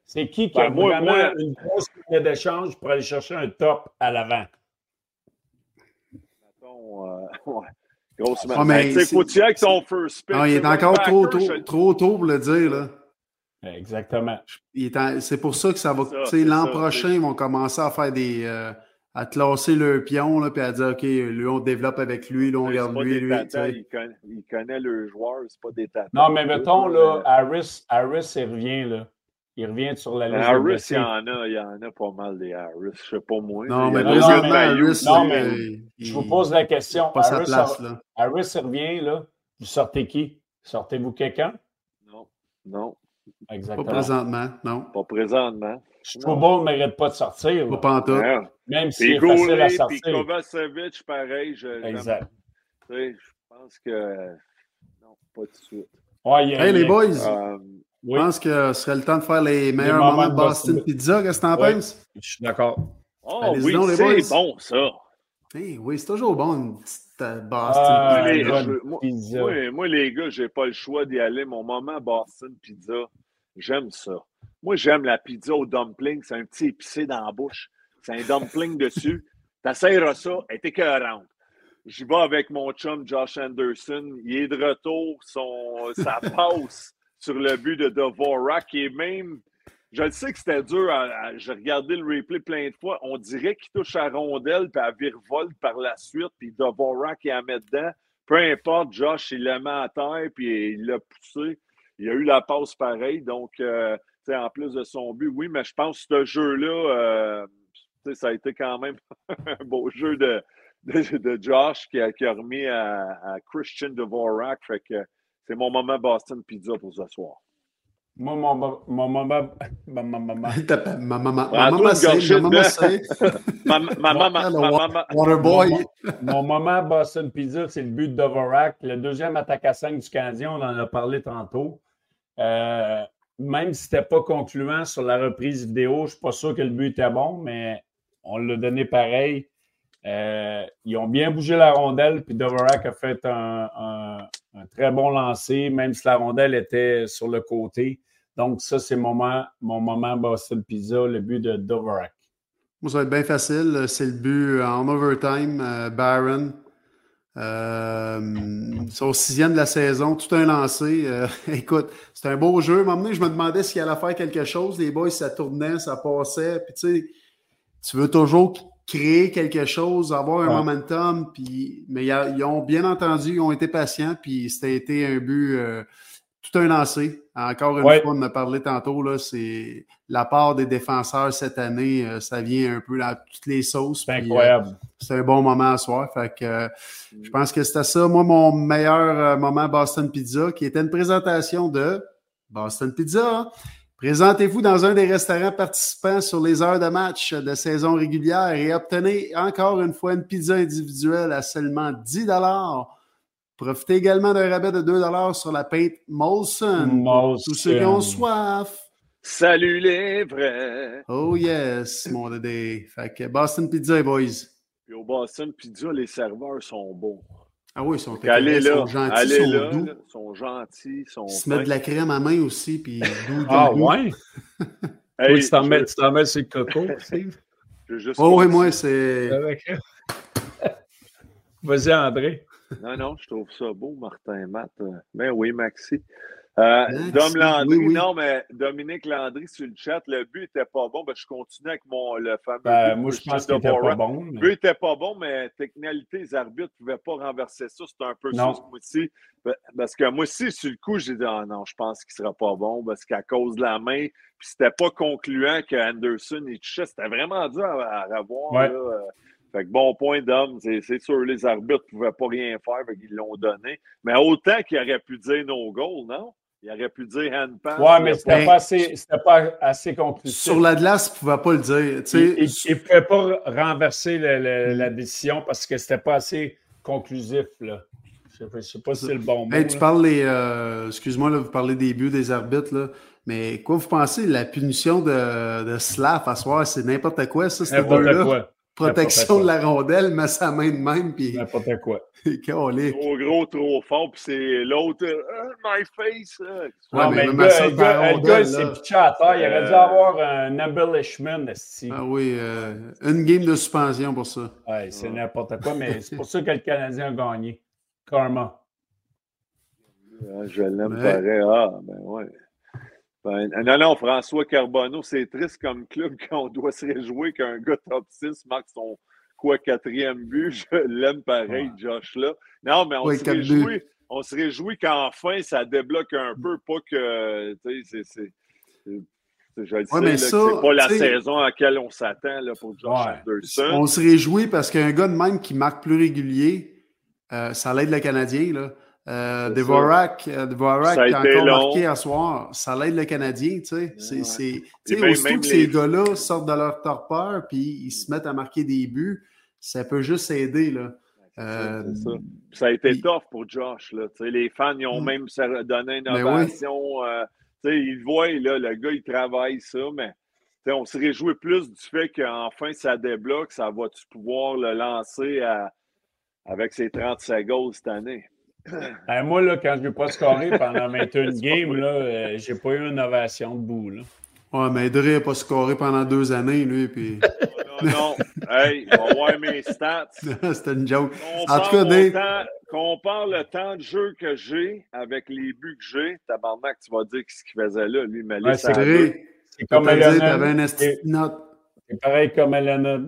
C'est qui qui ben, a moi, vraiment moi, une grosse monnaie d'échange pour aller chercher un top à l'avant? Euh, ouais. Grosse ah, mais il faut tirer avec ton first pick. Non, il est encore trop tôt, je... trop tôt pour le dire. Là. Exactement. C'est pour ça que ça va. L'an prochain, ils vont commencer à faire des. Euh, à classer le pion, là, puis à dire, OK, lui, on développe avec lui, là, on garde lui, lui. Tata, il, connaît, il, connaît, le joueur, c'est pas des tatas. Non, mais mettons, là, Harris, Harris, il revient, là. Il revient sur la liste. Harris, il y en a, il y en a pas mal des Harris. Je sais pas moi. Non, mais présentement, Harris, non, mais je vous pose la question. Pas Harris, sa place, là. Harris revient, là. Vous sortez qui? Sortez-vous quelqu'un? Non. Non. Exactement. Pas présentement, non. Pas présentement. Trouba ne mérite pas de sortir. Pas pantoute. Ouais. Même s'il est facile à sortir. Puis Kovacevic, pareil. Je, exact. Je pense que... Non, pas tout de suite. Ouais, a, hey, les boys! Euh, oui. Je pense que ce serait le temps de faire les meilleurs les moments de Boston, Boston Pizza. Qu'est-ce que tu en oui, penses? Je suis d'accord. Oh oui, c'est bon, ça. Hey, oui, c'est toujours bon, une petite euh, Boston ah, Pizza. Les, moi, moi, moi, les gars, j'ai pas le choix d'y aller. Mon moment Boston Pizza, j'aime ça. Moi, j'aime la pizza au dumpling. C'est un petit épicé dans la bouche. C'est un dumpling dessus. T'essayeras ça, elle est écœurante. J'y vais avec mon chum Josh Anderson. Il est de retour. Son, sa passe sur le but de Dvorak, est même. Je le sais que c'était dur. J'ai regardé le replay plein de fois. On dirait qu'il touche à rondelle, puis à virevolte par la suite, puis Dvorak, il la met dedans. Peu importe, Josh, il la met à terre, puis il l'a poussé. Il a eu la passe pareille. Donc, euh, en plus de son but, oui, mais je pense que ce jeu-là, euh, ça a été quand même un beau jeu de, Josh qui a, qui a remis à, à, Christian Dvorak. Fait que c'est mon moment Boston Pizza pour ce soir. Moi, mon, mon, mon moment. Ma maman. Ma maman. Ma maman, c'est. Ma maman, c'est. Ma maman. Waterboy. Mon moment Boston Pizza, c'est le but de Dvorak. Le deuxième attaque à 5 du Canadien, on en a parlé tantôt. Euh, même si ce n'était pas concluant sur la reprise vidéo, je ne suis pas sûr que le but était bon, mais on l'a donné pareil. Euh, ils ont bien bougé la rondelle, puis Dvorak a fait un, un, un, très bon lancer, même si la rondelle était sur le côté. Donc, ça, c'est mon moment, mon moment Boston Pizza, le but de Dvorak. Moi, ça va être bien facile. C'est le but en overtime. Euh, Barron. Euh, au sixième de la saison, tout un lancé. Euh, écoute, c'est un beau jeu. Donné, je me demandais s'il allait faire quelque chose. Les boys, ça tournait, ça passait. Puis tu sais, tu veux toujours créer quelque chose, avoir un ouais. momentum. Puis, mais ils ont bien entendu, ils ont été patients, puis c'était été un but, euh, tout un lancé. Encore une ouais. fois, on en a parlé tantôt, là, c'est la part des défenseurs cette année, euh, ça vient un peu dans toutes les sauces. C'est incroyable. Euh, c'est un bon moment à soir. Fait que je pense que c'était ça. Moi, mon meilleur moment Boston Pizza, qui était une présentation de Boston Pizza. Présentez-vous dans un des restaurants participants sur les heures de match de saison régulière et obtenez encore une fois une pizza individuelle à seulement 10 Profitez également d'un rabais de 2 sur la pinte Molson. Molson. Tous ceux qui ont soif. Salut les vrais. Oh yes, mon Dédé. Fait que Boston Pizza, boys. Puis au Boston Pizza, les serveurs sont bons. Ah oui, ils sont, allez ils sont gentils, allez sont là, doux. Là, sont gentils, sont Ils se mettent de la crème à main aussi, puis doux, Ah doux. ouais? Hey, oui, tu t'en mets, sur le coco, Steve? je veux juste Oh oui, moi, c'est... Avec- Vas-y, André. Non, non, je trouve ça beau, Martin Matt. Euh, Ben oui, Maxi. Euh, Dom Landry, oui, oui. non, mais Dominique Landry sur le chat, le but était pas bon. Ben, je continue avec mon, le fameux. Ben, but moi, je pense qu'il n'était pas bon. Le but était pas bon, mais technicalité, les arbitres ne pouvaient pas renverser ça. C'était un peu Non. ça, ce. Ben, Parce que moi aussi, sur le coup, j'ai dit, ah non, je pense qu'il ne sera pas bon parce qu'à cause de la main, puis c'était pas concluant que Anderson il touchait. C'était vraiment dur à, à revoir. Ouais. là. Euh, Fait que bon point d'homme, c'est sûr, les arbitres ne pouvaient pas rien faire, fait qu'ils l'ont donné. Mais autant qu'il aurait pu dire no goal, non? Il aurait pu dire hand pass. Ouais, il mais c'était Ben, pas assez, c'était pas assez conclusif. Sur la glace, il ne pouvait pas le dire. Tu Il sais, ne pouvait pas renverser le- le- la décision parce que c'était pas assez conclusif. Là. Je ne sais pas si c'est le bon mot. Hey, tu là. parles les. euh, Excuse-moi, là, vous parlez des buts des arbitres, là. Mais quoi vous pensez? La punition de, de Slav à soir, c'est n'importe quoi, ça, N'importe deux-là. quoi. Protection de la rondelle, met sa main de même, puis N'importe quoi. Trop gros, trop fort, puis c'est l'autre, euh, my face. Ouais, non, mais mais, le gars, le gars, il s'est pitché à terre. Il aurait dû Euh. avoir un embellishment. esti. Ah oui, euh, une game de suspension pour ça. Ouais, c'est n'importe quoi, mais c'est pour ça que le Canadien a gagné. Karma. Je l'aime Ouais. pareil. Ah, ben ouais. Ben, non, non, François Carbonneau, c'est triste comme club quand on doit se réjouir qu'un gars top 6 marque son quoi quatrième but. Je l'aime pareil, Ouais. Josh là. Non, mais on Ouais, se réjouit. buts. On se réjouit qu'enfin ça débloque un peu, pas que tu sais, c'est- Je le sais, mais ça, c'est pas la saison à laquelle on s'attend là, pour Josh Ouais. Anderson. On se réjouit parce qu'un gars de même qui marque plus régulier, euh, ça l'aide le Canadien. Là. Euh, C'est Dvorak, euh, Dvorak Ça a encore long. marqué à soir, ça l'aide le Canadien. Tu sais. C'est, c'est- tu sais, aussitôt que les- ces gars-là sortent de leur torpeur puis ils se mettent à marquer des buts, ça peut juste aider. Là. Euh, ça. Ça a été puis- tough pour Josh. Là. Tu sais, Les fans, ils ont Mm. même donné une Ben oui. ovation. euh, tu sais, ils le voient, là, le gars, il travaille ça, mais tu sais, on se réjouit plus du fait qu'enfin, ça débloque. Ça va-tu pouvoir le lancer à- avec ses 35 goals cette année? Ben, moi, là, quand je n'ai pas scoré pendant 21 games, là, euh, j'ai pas eu une ovation debout. Là. ouais, mais Dre n'a pas scoré pendant deux années, lui, puis Non, non. hey, on va voir mes stats. c'était une joke. Compare En tout cas, mon Dave- temps- compare le temps de jeu que j'ai avec les buts que j'ai. Tabarnak, tu vas dire ce qu'il faisait là. Lui, mais Ouais, c'est vrai. C'est comme t'avais un esti C'est de note. c'est pareil comme Eleanor.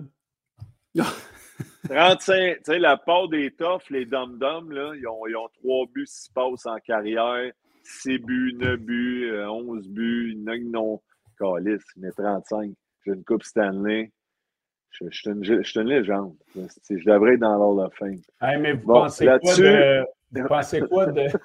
35, tu sais, la part des toughs, les dom-dom, là, ils ont, ils ont 3 buts, 6 passes en carrière, 6 buts, 9 buts, euh, 11 buts, il y en a qui n'ont Calice, mais 35. J'ai une Coupe Stanley. Je, je suis une, je suis une légende. Je je devrais être dans l'Hall of Fame. Hey, mais vous Bon, pensez quoi là-dessus- de. Vous pensez quoi de.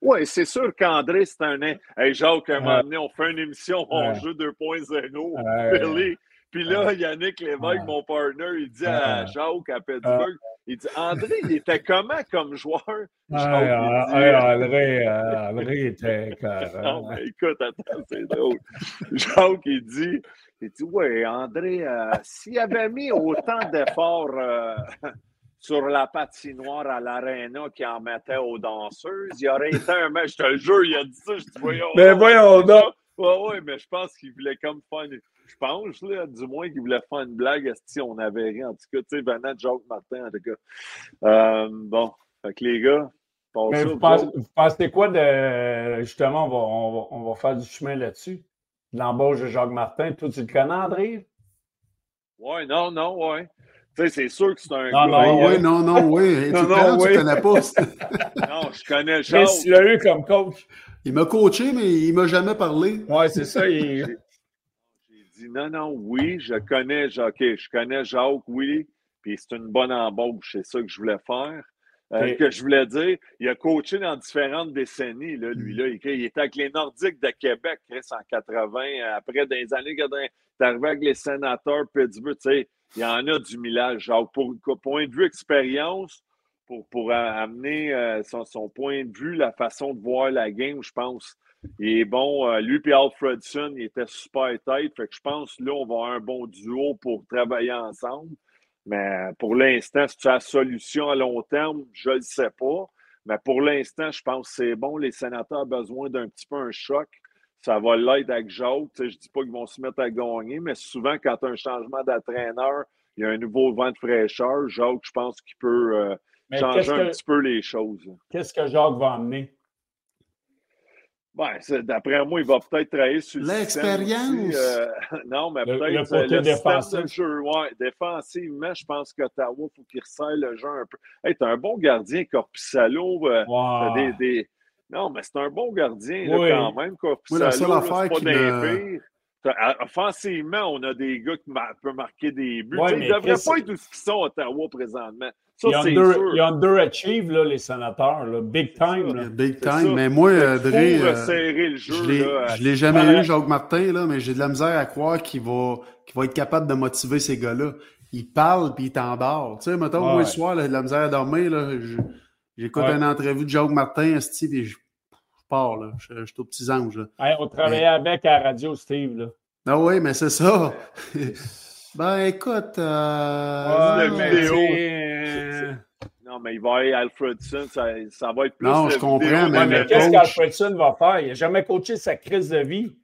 Oui, c'est sûr qu'André, c'est un. Hey, Jacques, à un moment Ouais. donné, on fait une émission en Ouais. jeu 2.0. Ouais. Puis là, Ouais. Yannick Lévesque, mon partner, il dit à Ouais. Jacques, à Pittsburgh, il dit André, il était comment comme joueur? Jacques, il dit, André, euh, André était Non, carré. mais écoute, attends, c'est drôle. Jacques, il dit, il dit, ouais, André, euh, s'il avait mis autant d'efforts euh, sur la patinoire à l'aréna qu'il en mettait aux danseuses, il aurait été un match. Je te le jure, il a dit ça. Je dis, voyons. Mais voyons donc. Ouais, ouais, mais je pense qu'il voulait comme faire. Je pense, là, du moins, qu'il voulait faire une blague si on avait ri. En tout cas, tu sais, venant de Jacques Martin, en tout cas. Euh, bon, fait que les gars, passez Mais vous vous pensez, autres. vous pensez quoi de. Justement, on va, on va, on va faire du chemin là-dessus? L'embauche de Jacques Martin. Toi, tu le connais, André? Ouais, non, non, ouais. Tu sais, c'est sûr que c'est un Non, gars. non, ouais. oui, non, non, oui. Tu Non, le non, connais, tu oui. pas. Non, je connais Jacques. tu l'as eu comme coach. Il m'a coaché, mais il m'a jamais parlé. Ouais, c'est ça. il- dit non, non, oui, je connais Jacques. OK, je connais Jacques, oui. Puis c'est une bonne embauche, c'est ça que je voulais faire. Euh. Que je voulais dire, il a coaché dans différentes décennies, là, lui. Là. Il, il était avec les Nordiques de Québec, Chris, en 80. Après, dans les années 80, il est arrivé avec les sénateurs, Pittsburgh. Tu sais, il y en a du millage. Jacques. Pour, point de vue expérience, pour, pour amener euh, son, son point de vue, la façon de voir la game, je pense. Est bon. Euh, lui et Alfredson, il était super tête. Fait que je pense là, on va avoir un bon duo pour travailler ensemble. Mais pour l'instant, c'est la solution à long terme, je ne le sais pas. Mais pour l'instant, je pense que c'est bon. Les sénateurs ont besoin d'un petit peu un choc. Ça va l'être avec Jacques. Tu sais, je ne dis pas qu'ils vont se mettre à gagner, mais souvent, quand tu as un changement d'entraîneur, il y a un nouveau vent de fraîcheur. Jacques, je pense qu'il peut euh, changer un que, petit peu les choses. qu'est-ce que Jacques va amener? Ouais, d'après moi, il va peut-être travailler sur l'expérience? Euh, non, mais peut-être le, côté le défensif. de jeu. Ouais, défensivement, je pense qu'Ottawa, il faut qu'il resserre le jeu un peu. Hey, t'as un bon gardien, Corpissalo. Euh, Wow. des, des... Non, mais c'est un bon gardien Oui. là, quand même, Corpissalo. Oui, la seule là, affaire qui me- Offensivement, on a des gars qui peuvent marquer des buts. Ouais, ils ne devraient pas être où ils sont à Ottawa présentement. Ça, Ils under, sûr. ils underachieve, là, les sénateurs, là, big time. là. Big time. Mais moi, euh, euh, resserrer le jeu. je je l'ai jamais Ouais. eu, Jacques Martin, là, mais j'ai de la misère à croire qu'il va, qu'il va être capable de motiver ces gars-là. Il parle puis il t'endort. Tu sais, mettons, moi, Ouais. le soir, là, j'ai de la misère à dormir, là, je- j'écoute Ouais. une entrevue de Jacques Martin, esti, puis je, je pars, là. Je, je suis au petit ange, là. Hey, on travaillait avec à la radio, Steve. Là. Ah oui, mais c'est ça. ben, écoute, euh, Ouais, non, mais euh, Non, mais il va aller Alfredson, ça, ça va être plus. Non, je comprends, vidéo, mais mais qu'est-ce qu'Alfredson va faire? Il n'a jamais coaché sa crise de vie.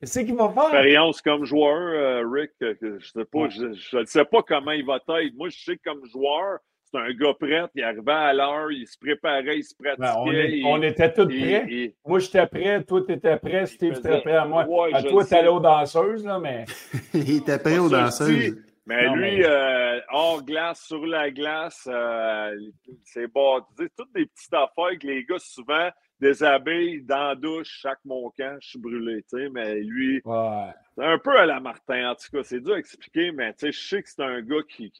Qu'est-ce qu'il va faire? expérience comme joueur, euh, Rick, euh, je sais pas, Ouais. je ne sais pas comment il va être. Moi, je sais que comme joueur, c'est un gars prêt, il arrivait à l'heure, il se préparait, il se pratiquait. Ben, on, est- il- on était tous prêts. il- Moi, j'étais prêt, toi, t'étais prêt, Steve, t'étais prêt à moi. Ouais, à je toi, t'allais aux danseuses, là, mais. il était prêt aux danseuses. Mais Non, lui, mais- euh, hors glace, sur la glace, euh, c'est baptisé. Toutes des petites affaires que les gars, souvent, déshabillent dans la douche, chaque mon camp, je suis brûlé, tu sais. Mais lui, Ouais. c'est un peu à la Martin, en tout cas. C'est dur à expliquer, mais tu sais, je sais que c'est un gars qui.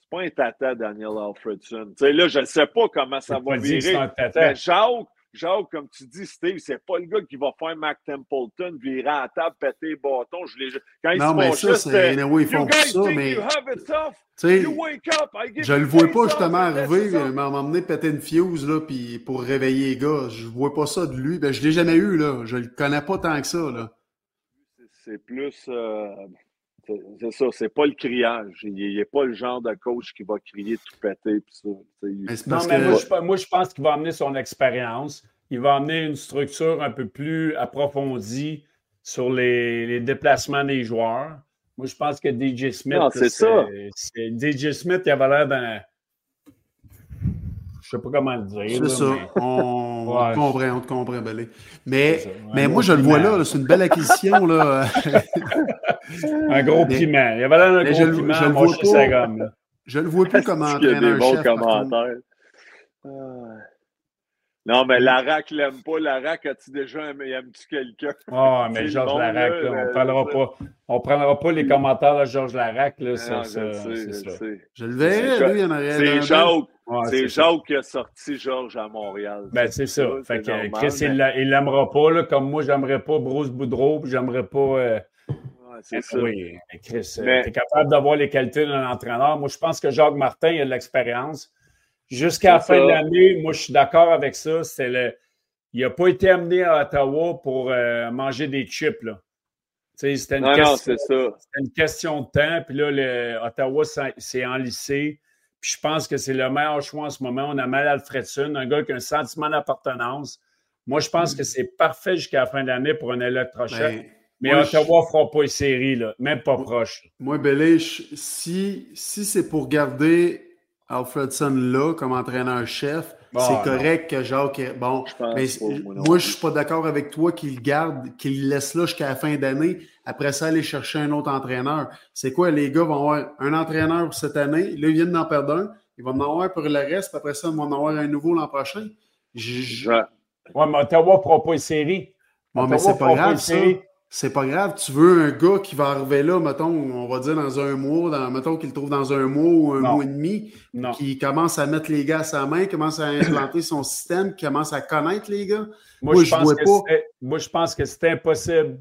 C'est pas un tata, Daniel Alfredson. Tu sais, là, je ne sais pas comment ça va virer. un tata. Mais Jacques, Jacques, comme tu dis, Steve, c'est pas le gars qui va faire Mac Templeton, virer à la table, péter les bâtons. Je Quand il Non, se mais ça, c'est. c'était, Anyway, ils font ça, mais. you have it tough? Tu sais, You wake up, I give Je le vois pas justement arriver, m'emmener péter une fuse là, puis pour réveiller les gars. Je vois pas ça de lui. Ben, je l'ai jamais eu, là. Je le connais pas tant que ça, là. C'est plus. euh, c'est- ça, c'est pas le criage. Il n'est pas le genre de coach qui va crier tout péter. Pis ça, Non, mais que. moi, je, moi, je pense qu'il va amener son expérience. Il va amener une structure un peu plus approfondie sur les, les déplacements des joueurs. Moi, je pense que DJ Smith. Non, c'est ça. c'est- DJ Smith, il avait l'air d'un. Je sais pas comment le dire. C'est ça. mais- On, on te comprend, on te comprend, Belé. Mais, ça. mais moi, je le vois là, là, c'est une belle acquisition, là. Un gros Mais- piment. Il avait l'air d'un gros je piment je à le vois pas. gomme. Je le vois plus comme qu'il y a des bons commentaires? Ah. Non, mais Larac l'aime pas. Larac, as-tu déjà aimé, aimes-tu quelqu'un? Ah, mais Georges Larac, là, on ne prendra ça. pas. On prendra pas les commentaires de Georges Larac. Là, ça, Non, je ça, le sais, c'est je le ça. sais. Je le verrais, C'est- lui, en arrière. C'est Jacques, Ouais, c'est. Jacques qui a sorti Georges à Montréal. Ben, c'est ça. Ça, Fait c'est que normal, Chris, il mais- il l'aimera pas, là, comme moi, j'aimerais pas Bruce Boudreau, puis j'aimerais pas. euh, c'est ça. oui, Chris, Mais- tu es capable d'avoir les qualités d'un entraîneur. Moi, je pense que Jacques Martin, il a de l'expérience. Jusqu'à la fin de l'année, moi, je suis d'accord avec ça. C'est le... Il n'a pas été amené à Ottawa pour euh, manger des chips. Là. C'était une, Non, non, question... c'est ça. c'était une question de temps. Puis là, le... Ottawa s'est enlissé. Puis je pense que c'est le meilleur choix en ce moment. On a Mal Alfredson, un gars qui a un sentiment d'appartenance. Moi, je pense que c'est parfait jusqu'à la fin de l'année pour un électrochoc. Ben, mais moi, Ottawa ne fera pas une série, là. même pas proche. Moi, Belé, je- si, si c'est pour garder Alfredson là comme entraîneur-chef, Bon, c'est non. correct que Jacques. Bon, Je pense mais pas, moi je suis pas d'accord avec toi qu'il le garde, qu'il le laisse là jusqu'à la fin d'année. Après ça, aller chercher un autre entraîneur. C'est quoi, les gars vont avoir un entraîneur pour cette année. Là, ils viennent d'en perdre un. Ils vont en avoir pour le reste. Puis après ça, ils vont en avoir un nouveau l'an prochain. Je- je- Je- Oui, mais Ottawa ne fera pas une série. Bon, mais c'est pas grave, ça. série. C'est pas grave. Tu veux un gars qui va arriver là, mettons, on va dire dans un mois, dans, mettons qu'il le trouve dans un mois ou un Non. mois et demi, Non. qui commence à mettre les gars à sa main, commence à implanter son système, qui commence à connaître les gars. Moi, Moi, je pense vois que pas. c'est- moi, je pense que c'est impossible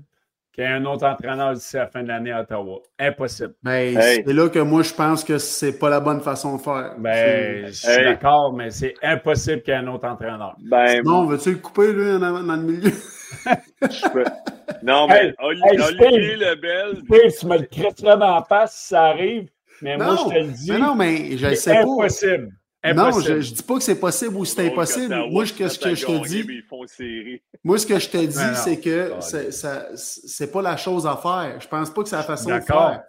qu'il y ait un autre entraîneur d'ici la fin de l'année à Ottawa. Impossible. Ben, Hey. c'est là que moi, je pense que c'est pas la bonne façon de faire. Ben, je suis Hey. d'accord, mais c'est impossible qu'il y ait un autre entraîneur. Ben, non, veux-tu le couper, lui, dans le milieu? Peux- Non, mais Hey, Oli- hey, Olivier Steve. Lebel, Steve, tu me le crêterais dans la face si ça arrive, mais moi, je te le dis. mais non, mais je sais pas. impossible. Non, Impossible. je, je dis pas que c'est possible ou c'est impossible. Moi, ce que, ce que je te gagné, dis, moi, ce que je te dis, Ben c'est que c'est, ça- c'est pas la chose à faire. Je pense pas que c'est la façon de D'accord. faire.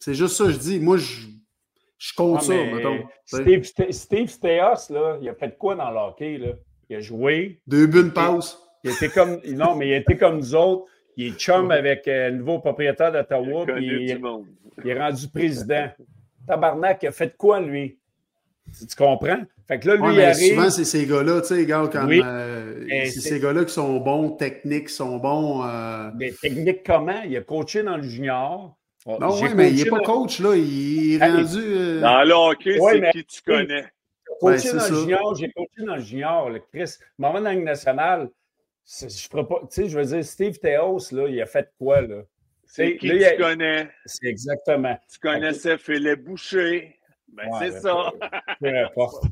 C'est juste ça que je dis. Moi, je, je compte Ah, ça, mettons. Steve, Ste- Steve Stéos, là, il a fait quoi dans le hockey? Là? Il a joué. Deux buts, une passe. Il était comme. Non, mais il était comme nous autres. Il est chum avec euh, le nouveau propriétaire d'Ottawa. Il, il, est rendu président. Tabarnak, il a fait quoi, lui? Tu, tu comprends? Fait que là, lui, Ouais, il mais arrive. souvent, c'est ces gars-là, tu sais, gars, comme. Oui. euh, Mais c'est c'est- ces gars-là qui sont bons, techniques, sont bons. euh, Des techniques comment? Il a coaché dans le junior. Bon, Non, oui, mais il n'est pas dans- coach, là. Il est rendu. euh, Dans le hockey, Ouais, c'est mais- qui tu connais. J'ai coaché Ben, dans ça. le junior, j'ai coaché dans le junior, le Chris. Moment dans la Ligue nationale, je pas. Tu sais, je veux dire, Steve Théos, là, il a fait quoi, là? C'est qui a- tu connais. C'est exactement. Tu connaissais Philippe Boucher. Ben, Ouais, c'est ben, ça. Peu importe.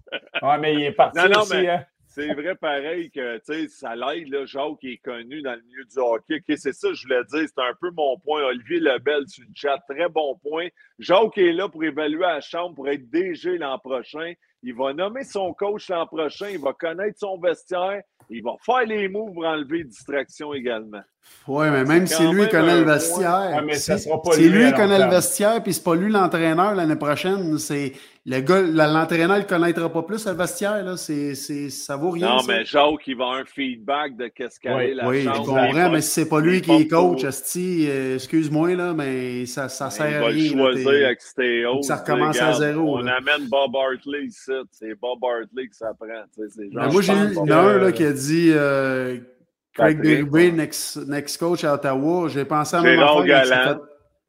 Ouais, mais il est parti Non, non, aussi, mais- hein? C'est vrai pareil que, tu ça l'aide, là, Jacques, qui est connu dans le milieu du hockey. C'est ça que je voulais dire. C'est un peu mon point. Olivier Lebel sur le chat, très bon point. Jacques est là pour évaluer la chambre, pour être DG l'an prochain. Il va nommer son coach l'an prochain. Il va connaître son vestiaire. Il va faire les moves pour enlever distractions également. Ouais, mais même C'est si lui même connaît un le vestiaire, Ouais, ça si, sera pas si lui lui connaît le vestiaire, puis c'est pas lui l'entraîneur l'année prochaine, c'est le gars, l'entraîneur ne connaîtra pas plus le vestiaire, là. C'est, c'est, ça vaut rien. Non, ça. mais Jacques, il va avoir un feedback de qu'est-ce qu'elle Oui, est la Oui, je chambre. comprends, mais si c'est pas lui qui est coach, Il Asti, euh, excuse-moi, là, mais ça, ça sert à va le rien. là, choisir t'es- avec Stéo. ça recommence à zéro, On là. amène Bob Hartley ici. C'est Bob Hartley que ça prend. tu sais, c'est genre- Mais moi, j'ai je eu pense il y en a un qui a dit euh, Craig Patrick, Berube, next, next coach à Ottawa. J'ai pensé à Gérard affaire. fait-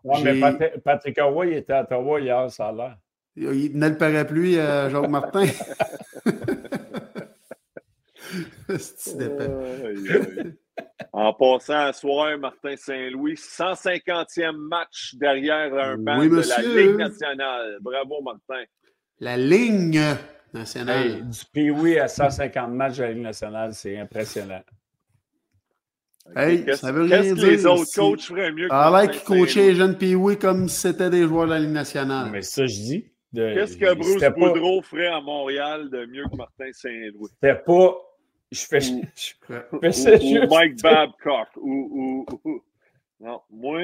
Ouais, mais Patrick Roy, il était à Ottawa hier, ça a l'air. Il tenait le parapluie à Jacques Martin. Aïe. En passant à soir, Martin Saint-Louis, 150e match derrière un banc Oui, de la. Ligue nationale. Bravo, Martin. La ligne Hey, nationale. du Pee-Wee à 150 matchs de la Ligue nationale, c'est impressionnant. Hey, Qu'est-ce ça veut rien qu'est-ce que dire. les autres si- coachs feraient mieux que Ah, là, Martin qui coachait Saint-Louis? les jeunes Pee-Wee comme si c'était des joueurs de la Ligue nationale. Mais ça, je dis. de- Qu'est-ce que Bruce pas- Boudreau ferait à Montréal de mieux que Martin Saint-Louis? C'était pas. Je fais. Ou- je Ouais. faisais Ou, ou juste- Mike Babcock. Ou, ou- ou- Non, moi,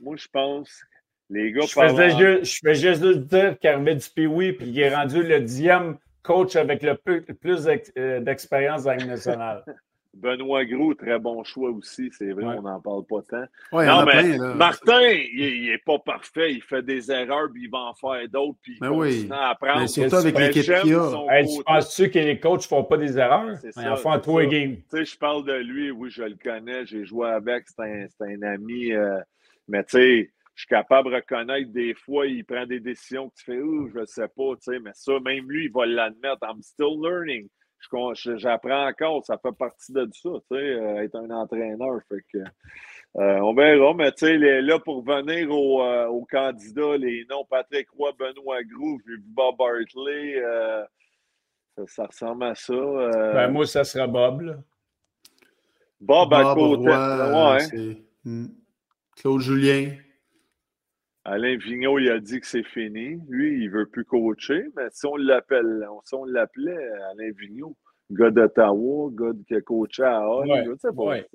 moi, je pense les gars Je faisais juste, je fais juste dire qu'il arrivait du Pee-Wee puis qu'il est rendu le dixième coach avec le peu- le plus euh, d'expérience dans la Ligue nationale. Benoît Gros, très bon choix aussi, c'est vrai, Ouais. on n'en parle pas tant. Ouais, non, mais plein. Martin, il n'est pas parfait, il fait des erreurs, puis il va en faire d'autres, puis il Ben oui. continue à apprendre. Mais surtout avec l'équipe qu'il y a. Hey, tu penses-tu que les coachs ne font pas des erreurs? C'est Ils en font trois games. Tu sais, je parle de lui, oui, je le connais, j'ai joué avec, c'est un, c'est un ami, euh, mais tu sais, je suis capable de reconnaître des fois, il prend des décisions que tu fais, ouh, je sais pas, tu sais, mais ça, même lui, il va l'admettre. I'm still learning. Je con- je- J'apprends encore, ça fait partie de ça, tu sais, euh, être un entraîneur. Fait que, euh, on verra, mais tu sais, là, pour venir aux, euh, aux candidats, les noms Patrick Roy, Benoît vu Bob Hartley, euh, ça, ça ressemble à ça. euh, Ben, moi, ça sera Bob. là. Bob à côté. Roy, ouais. c'est- Hmm. Claude Julien. Alain Vigneault, il a dit que c'est fini. Lui, il veut plus coacher, mais si on l'appelle, si on l'appelait Alain Vigneault, gars d'Ottawa, gars qui a coaché à Hull, Ouais, je sais pas. ouais.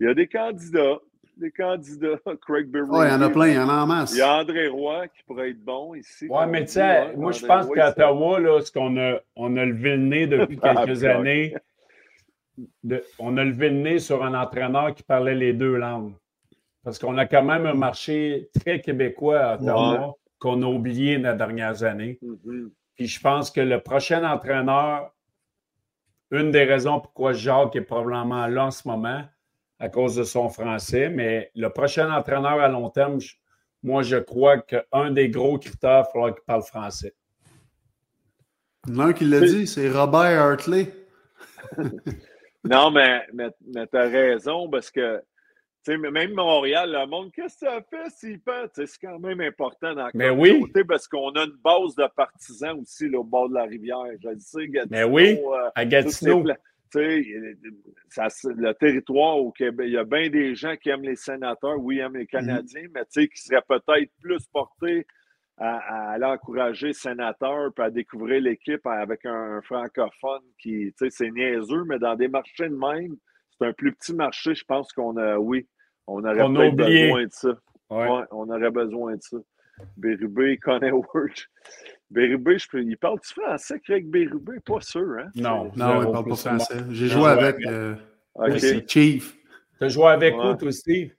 Il y a des candidats, des candidats. Craig Berube. Ouais, il y en a plein, il y en a en masse. Il y a André Roy qui pourrait être bon ici. Ouais, comme mais tu sais, moi, je pense qu'à Ottawa, là, ce qu'on a, on a levé le nez depuis Ah, quelques putain. années, de- on a levé le nez sur un entraîneur qui parlait les deux langues. Parce qu'on a quand même un marché très québécois à Ottawa qu'on a oublié dans les dernières années. Mhm. Puis je pense que le prochain entraîneur, une des raisons pourquoi Jacques est probablement là en ce moment, à cause de son français, mais le prochain entraîneur à long terme, je- moi, je crois qu'un des gros critères, il faudra qu'il parle français. Il y en a un qui l'a dit, c'est Robert Hartley. Non, mais, mais, mais tu as raison parce que, même Montréal, le monde, qu'est-ce que ça fait s'il perd? C'est quand même important dans Mais oui. communauté parce qu'on a une base de partisans aussi là, au bord de la rivière. Je le sais, Gatineau. Mais oui, euh, À Gatineau. ça, le territoire au Québec, il y a bien des gens qui aiment les sénateurs, oui, ils aiment les Canadiens, Mm-hmm. mais tu sais, qui seraient peut-être plus portés à, à aller encourager les sénateurs puis à découvrir l'équipe avec un, francophone qui, tu sais, c'est niaiseux, mais dans des marchés de même, c'est un plus petit marché, je pense qu'on a, oui, on aurait On a besoin de ça. Ouais. Ouais, on aurait besoin de ça. Bérubé, Conner Ward. Bérubé, je peux... il parle-tu français, Craig Bérubé? Pas sûr, hein? Non. Non, il parle pas français. J'ai joué avec. euh. C'est Chief. Tu as joué avec Ouais. où, toi, Steve?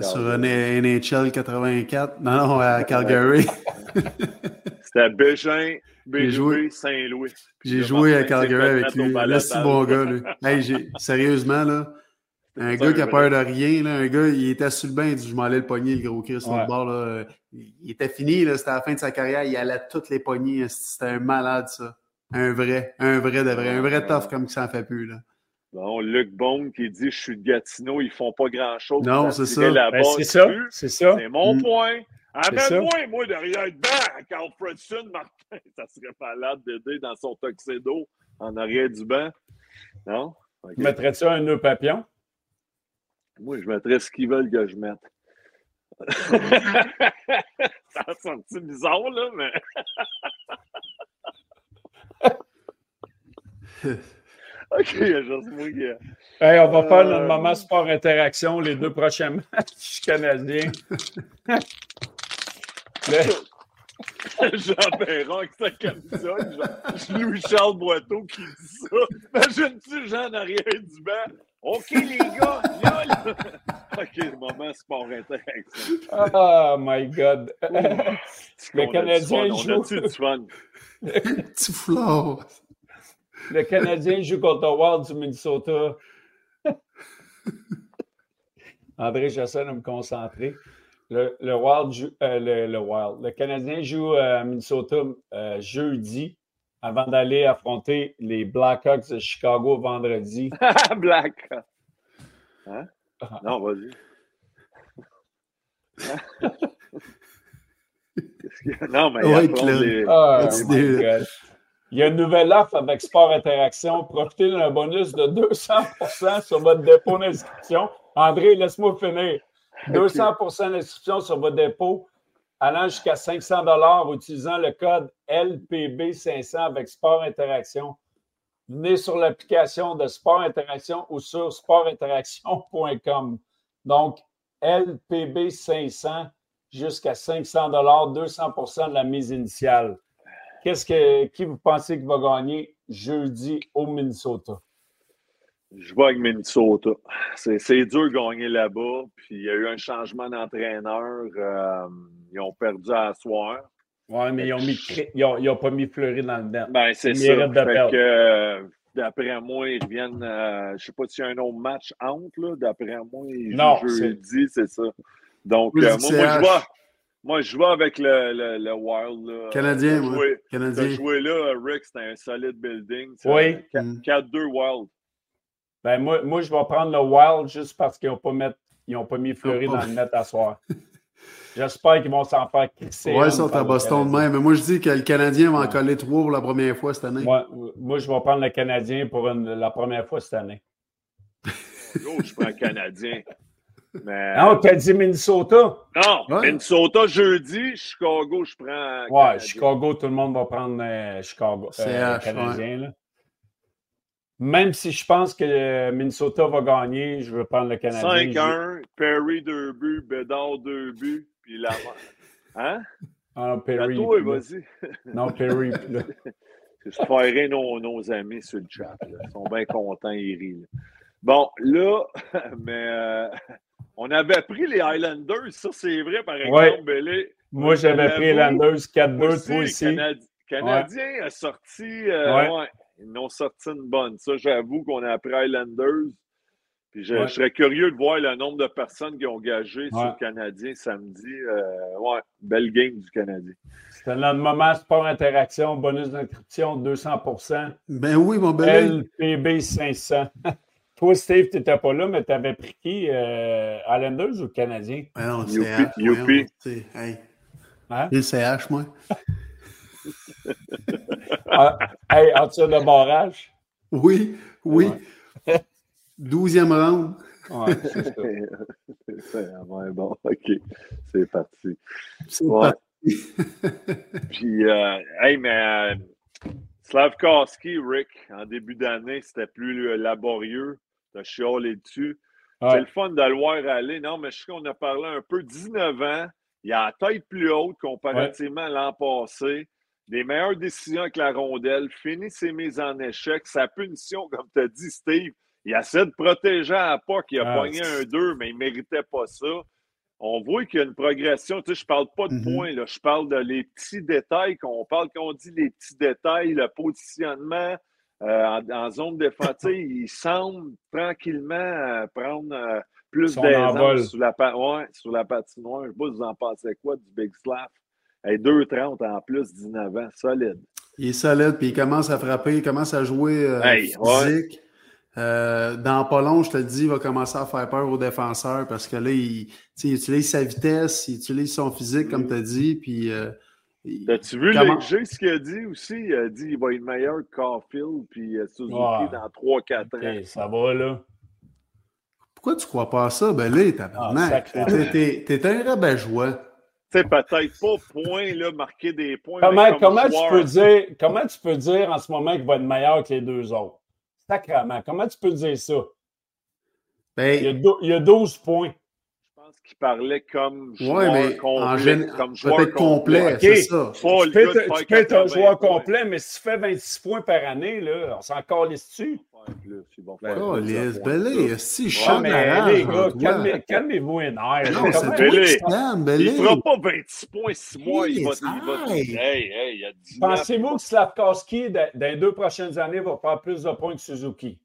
Sur un NHL 84. Non, non, à Calgary. C'était Bégin, J'ai joué- Bégin, Saint-Louis. J'ai joué à Calgary avec lui. Là, c'est bon gars, lui. Hey, sérieusement, là. Un gars qui a peur de rien, là, un gars, il était sur le banc, il dit Je m'en allais le pogner, le gros Chris, Ouais. bord. Là. Il était fini, là, c'était la fin de sa carrière, il allait toutes les pogner. C'était un malade, ça. Un vrai, un vrai de vrai, un vrai tough comme ça en fait plus. Là. Bon, Luc Bone qui dit Je suis de Gatineau, ils font pas grand-chose. Non, c'est ça. Ben, c'est ça, c'est ça. C'est mon Mm. point. Amène-moi, moi, derrière le banc, Carl Fredson, Martin. Ça serait malade d'aider dans son tuxedo en arrière du banc. Non? OK. Tu mettrais-tu un nœud papillon? Moi, je mettrais ce qu'ils veulent que je mette. ça a sorti bizarre, là, mais. OK, il y a juste moi qui. Hey, on va faire Euh, notre moment sport interaction les deux prochains matchs canadiens. Jean Perron avec sa camisole. Louis-Charles Boiteau qui dit ça. Imagine-tu Jean en arrière du banc? OK, les gars, là, là. OK, le moment sport interaction. Oh my God. Le On Canadien fun, On joue. a-tu du fun? Petit foulard. Le Canadien joue contre le Wild du Minnesota. André, j'essaie de me concentrer. Le, le Wild joue- euh, le, le Wild. Le Canadien joue à Minnesota euh, jeudi avant d'aller affronter les Blackhawks de Chicago vendredi. Black. Hein? Non, vas-y. Hein? Qu'est-ce qu'il y a? Non, mais il Ouais, les- Ah, God. Il y a une nouvelle offre avec Sport Interaction. Profitez d'un bonus de 200% sur votre dépôt d'inscription. André, laisse-moi finir. 200% d'inscription sur votre dépôt allant jusqu'à 500 en utilisant le code LPB500 avec Sport Interaction. Venez sur l'application de Sport Interaction ou sur sportinteraction.com. Donc, LPB500 jusqu'à 500 200% de la mise initiale. Qu'est-ce que qui vous pensez qui va gagner jeudi au Minnesota? Je vais avec Minnesota. C'est dur de gagner là-bas. Puis il y a eu un changement d'entraîneur. Euh, ils ont perdu à soir. Oui, mais ils ont mis ils ont, ils ont pas mis Fleury dans le net. Ben, c'est Ils ça. méritent de Fait perdre. que, euh, d'après moi, ils reviennent. euh, je ne sais pas s'il y a un autre match entre, là. D'après moi, ils Non, jouent jeudi, c'est ça. Donc, Oui, euh, moi, moi, je CH. vais. Moi, je avec le, le, le Wild. Là. Canadien, T'as Canadien. joué là, Rick, c'était un solide building. Oui. un Mm. 4-2 Wild. Ben, moi, moi, je vais prendre le Wild juste parce qu'ils n'ont pas, mettre- ils ont pas mis Fleury dans le net à soir. J'espère qu'ils vont s'en faire crisser. Ouais, ils sont à le Boston de même. Mais moi, je dis que le Canadien va en coller trois pour la première fois cette année. Moi, moi, je vais prendre le Canadien pour une- la première fois cette année. Gros, je prends un Canadien. Mais... Non, tu as dit Minnesota? Non, Ouais. Minnesota jeudi, Chicago, je prends. Ouais, Canadien. Chicago, tout le monde va prendre euh, Chicago. euh, CH, Canadien. là. Même si je pense que Minnesota va gagner, je veux prendre le Canadien. 5-1, Perry 2 buts, Bédard 2 buts, puis la. Hein? Ah, Perry. toi, vas-y. Non, Perry. là. Je ferai nos, nos amis sur le chat. là. Ils sont bien contents, ils rient. là. Bon, là, mais euh, on avait pris les Highlanders, ça c'est vrai, par exemple, Ouais. Moi, j'avais pris les L'avoue, Landers 4-2, Moi toi aussi. Canadi- Canadien a sorti. euh, Ouais. Ils ont sorti une bonne. Ça, j'avoue qu'on a appris Highlanders. Puis je, Ouais. je serais curieux de voir le nombre de personnes qui ont gagé sur le Canadien samedi. Euh, ouais, belle game du Canadien. C'était notre moment sport interaction, bonus d'inscription 200% Ben oui, mon bel. LPB 500. Toi, Steve, tu n'étais pas là, mais tu avais pris qui euh, Islanders ou Canadien? Ben non, le Youpi, Hey. Hein? Le CH, moi. Ah, hey, en tir de barrage? Oui, oui. Douzième round. Ouais, c'est ouais, bon, OK. C'est parti. C'est Ouais. parti. Puis, euh, hey, mais euh, Slavkowski, Rick, en début d'année, c'était plus euh, laborieux. T'as chialé dessus. C'est le fun de le voir aller. Non, mais je sais qu'on a parlé un peu. 19 ans, il a la tête plus haute comparativement à l'an passé. Des meilleures décisions avec la rondelle. Finit ses mises en échec. Sa punition, comme tu as dit, Steve, Il essaie de protéger à pas qu'il a Ah, pogné un 2, mais il ne méritait pas ça. On voit qu'il y a une progression. Tu sais, je ne parle pas de Mhm. points, là. je parle de les petits détails qu'on parle. Quand on dit les petits détails, le positionnement euh, en, en zone défensive, il semble tranquillement euh, prendre euh, plus d'aisance sur la, ouais, sur la patinoire. Je ne sais pas, vous en pensez quoi du Big Slap? Hey, 2,30 en plus, 19 ans, solide. Il est solide, puis il commence à frapper, il commence à jouer euh, Hey, ouais. physique. Euh, dans pas long, je te le dis, il va commencer à faire peur aux défenseurs parce que là, il, tu utilise sa vitesse, il utilise son physique, comme tu as dit, puis euh, T'as-tu vu Comment- Léger, ce qu'il a dit aussi? Il a dit qu'il va être meilleur que Caulfield puis euh, Suzuki Ouais. dans 3-4 ans. Ça va, là. pourquoi tu crois pas à ça? Ben là, Ah, t'es un rabat-joie. Tu sais, peut-être pas point, là, marquer des points. Comment, comment, tu peux dire, comment tu peux dire en ce moment qu'il va être meilleur que les deux autres? Sacrement. Comment tu peux dire ça? Il y a, Ben, il y a 12 points. Qu'il parlait comme joueur ouais, mais complet. en gén- comme joueur peut-être complet, Ok. c'est ça. Pas Tu le peux faire tu peux être un 80 joueur points. complet, mais si tu fais 26 points par année, là, on s'en calisse-tu? Oh, les belé, si, Ouais, mais les gars, calmez- calmez-vous les nerfs. Non, c'est Belé. qui Il belé. fera pas 26 points 6 mois. Il va, il va. Hey, hey, il y a 19. Pensez-vous que Slavkowski, dans dans les deux prochaines années, va faire plus de points que Suzuki?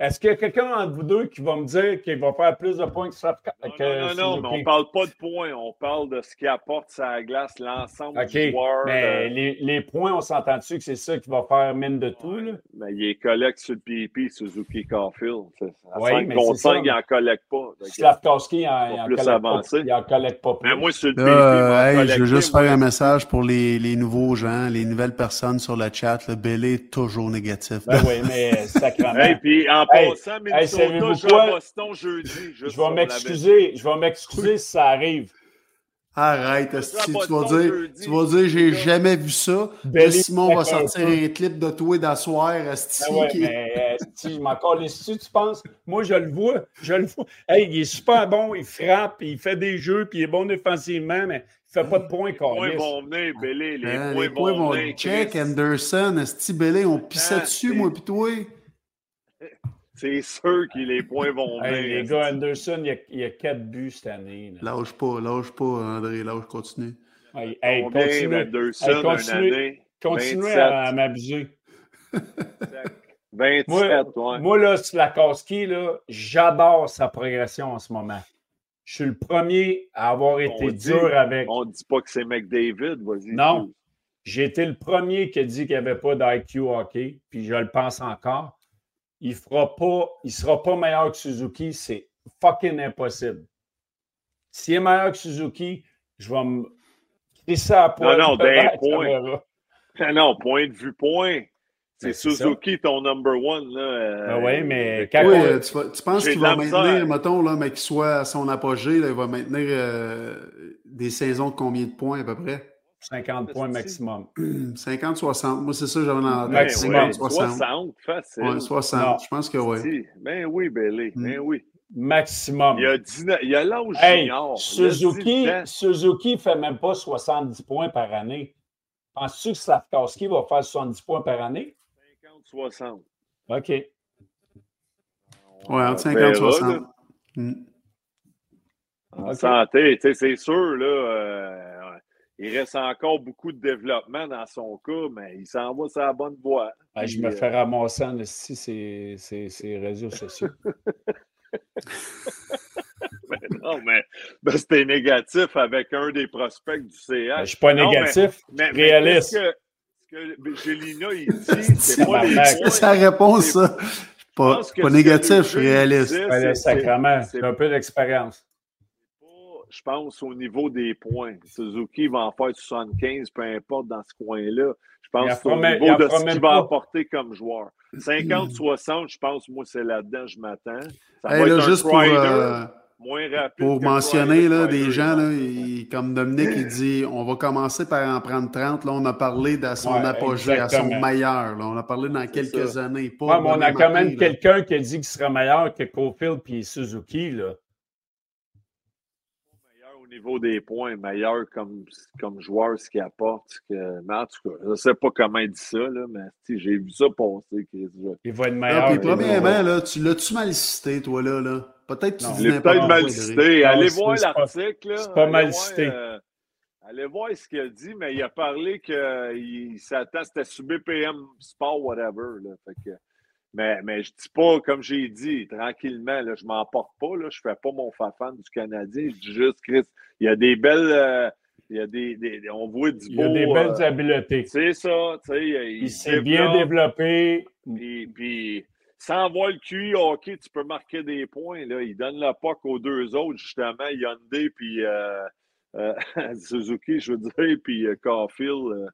Est-ce qu'il y a quelqu'un entre vous deux qui va me dire qu'il va faire plus de points que, Slavka- Non, non, non, non, mais Suzuki? on parle pas de points. On parle de ce qui apporte sa glace, l'ensemble OK, du joueur. mais euh, les, les points, on s'entend dessus que c'est ça qui va faire mine de tout? Là? Mais il est collecte sur le PEP, Suzuki Caulfield. C'est- À Oui, 5 mais contre c'est ça. 5, il n'en collecte pas. Slavkowski, il en, va il en plus collecte collecte pas plus. Mais moi, sur le euh, m'a hey, je veux juste moi. faire un message pour les, les nouveaux gens, les nouvelles personnes sur le chat. Le Belé est toujours négatif. Ben oui, mais sacrément. Hey, puis en passant, Minnesota joue quoi? à Boston jeudi. juste je si vais m'excuser, je vais m'excuser si ça arrive. Arrête, tu vas dire, jeudi, tu vas dire, j'ai jamais vu ça. Simon va sortir un clip de toi d'asseoir, esti. Ben ouais, qui- mais euh, si je m'en dessus, tu penses? Moi, je le vois. Je le vois. Hey, il est super bon, il frappe, il fait des jeux, puis il est bon défensivement, mais il ne fait pas de points, Les points Carlis. vont venir, Belé. Les Hein, points les points vont venir. check. Anderson, Esti Belé, on pissait Ah, dessus, moi pis toi. C'est sûr que les points vont venir. Hey, les gars, Anderson, il y a, il y a quatre buts cette année. là. Lâche pas, lâche pas, André, lâche, continue. Hey, continue, Anderson, Hey, une continue. année? continuez 27. à m'abuser. 27, Moi, ouais. moi, là, Slakowski, là, j'adore sa progression en ce moment. Je suis le premier à avoir été dit- dur avec. On ne dit pas que c'est McDavid, vas-y. Non. J'ai été le premier qui a dit qu'il n'y avait pas d'IQ hockey, puis je le pense encore. Il fera pas, il sera pas meilleur que Suzuki, c'est fucking impossible. S'il est meilleur que Suzuki, je vais me crisser à poil. non, d'un point. on verra. Ah non, point de vue, point. C'est Ben, Suzuki, ton number one. Là, euh, Ben oui, mais euh, quand Oui, on- tu, vas- tu penses qu'il va maintenir, mettons, là, mais qu'il soit à son apogée, là, il va maintenir euh, des saisons de combien de points à peu près? 50 points maximum. 50-60. Moi, c'est ça que j'avais dans la Ben tête. Maximum. ouais, 50-60. 60, facile. Ouais, 60. Non. Je pense que oui. Ben oui. Ben Mm. oui. Maximum. Il y a, 19 il y a l'âge Hey, junior. Suzuki. Suzuki ne fait même pas 70 points par année. Penses-tu que Slavkowski va faire 70 points par année? 50-60. OK. Ouais, entre 50 et verra, 60. là. Mm. En santé, c'est sûr, là, euh, il reste encore beaucoup de développement dans son cas, mais il s'en va sur la bonne voie. Ah, je me euh, fais ramasser en esti ces, ces, ces réseaux sociaux. Non, mais ben, c'était négatif avec un des prospects du CH. Ben, je ne suis pas Non, mais- négatif. mais, mais réaliste. qu'est-ce que, ce que Gélina, il dit, c'est pas les Tabarnak. points. C'est sa réponse, ça. Je Pas, pas négatif, je suis réaliste. Ben, c'est un peu d'expérience. Je pense, au niveau des points. Suzuki va en faire 75, peu importe dans ce coin-là. Je pense en que c'est au fera même- il niveau de ce qu'il va apporter comme joueur. 50-60, je pense, moi, c'est là-dedans, je m'attends. Ça Hey, va là, être un juste pour, euh, moins rapide. pour mentionner là, des gens, là, il- comme Dominique, il dit on va commencer par en prendre 30. Là, on a parlé de son Ouais, apogée, à son meilleur. là. On a parlé dans quelques ça. années. Pas Ouais, mais on a quand même quelqu'un qui a dit qu'il serait meilleur que Cofield et Suzuki. Là. Au au niveau des points, meilleur comme, comme joueur, ce qu'il apporte. Que... Mais en tout cas, je ne sais pas comment il dit ça, là, mais j'ai vu ça passer. Il va être meilleur. puis, premièrement, là, tu l'as-tu mal cité, toi, là? là? Peut-être que tu dis peut-être mal cité. Allez voir l'article. C'est pas mal cité. Euh, allez voir ce qu'il a dit, mais il a parlé qu'il s'attend, c'était sous BPM Sport, whatever. Là, fait que, mais, mais je dis pas, comme j'ai dit, tranquillement, là, je m'emporte pas, là, je fais pas mon fan du Canadien. Je dis juste, Chris, il y a des belles. Euh, il y a des, des, on voit du beau. Il y a des belles euh, habiletés. C'est ça, tu sais. Il, s'est bien développé. Puis, puis, sans voir le QI hockey, tu peux marquer des points. Là. Il donne la POC aux deux autres, justement, Hyundai puis euh, euh, Suzuki, je veux dire, puis Caulfield.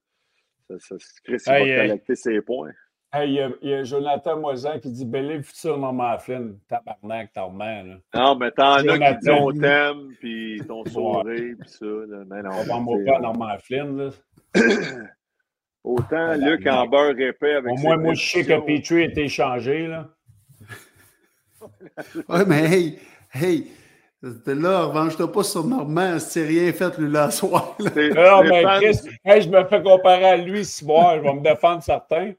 ça, ça, Chris, il va collecter ses points. Hey, il, y a, Jonathan Moisin qui dit Belle futur Norman Flynn. Tabarnak, ta mère. Là. Non, mais t'en as qui disent on t'aime, puis ton sourire, puis ça. Là. Mais non, on va pas Norman Flynn. Là. Autant Luc en beurre épais avec Au moins, moi, je sais que Petrie a été échangé. Là. ouais, mais hey, hey, là, revanche-toi pas sur Normand, c'est rien fait lui la soir. Non, mais Chris, hey, je me fais comparer à lui ce soir, je vais me défendre certains.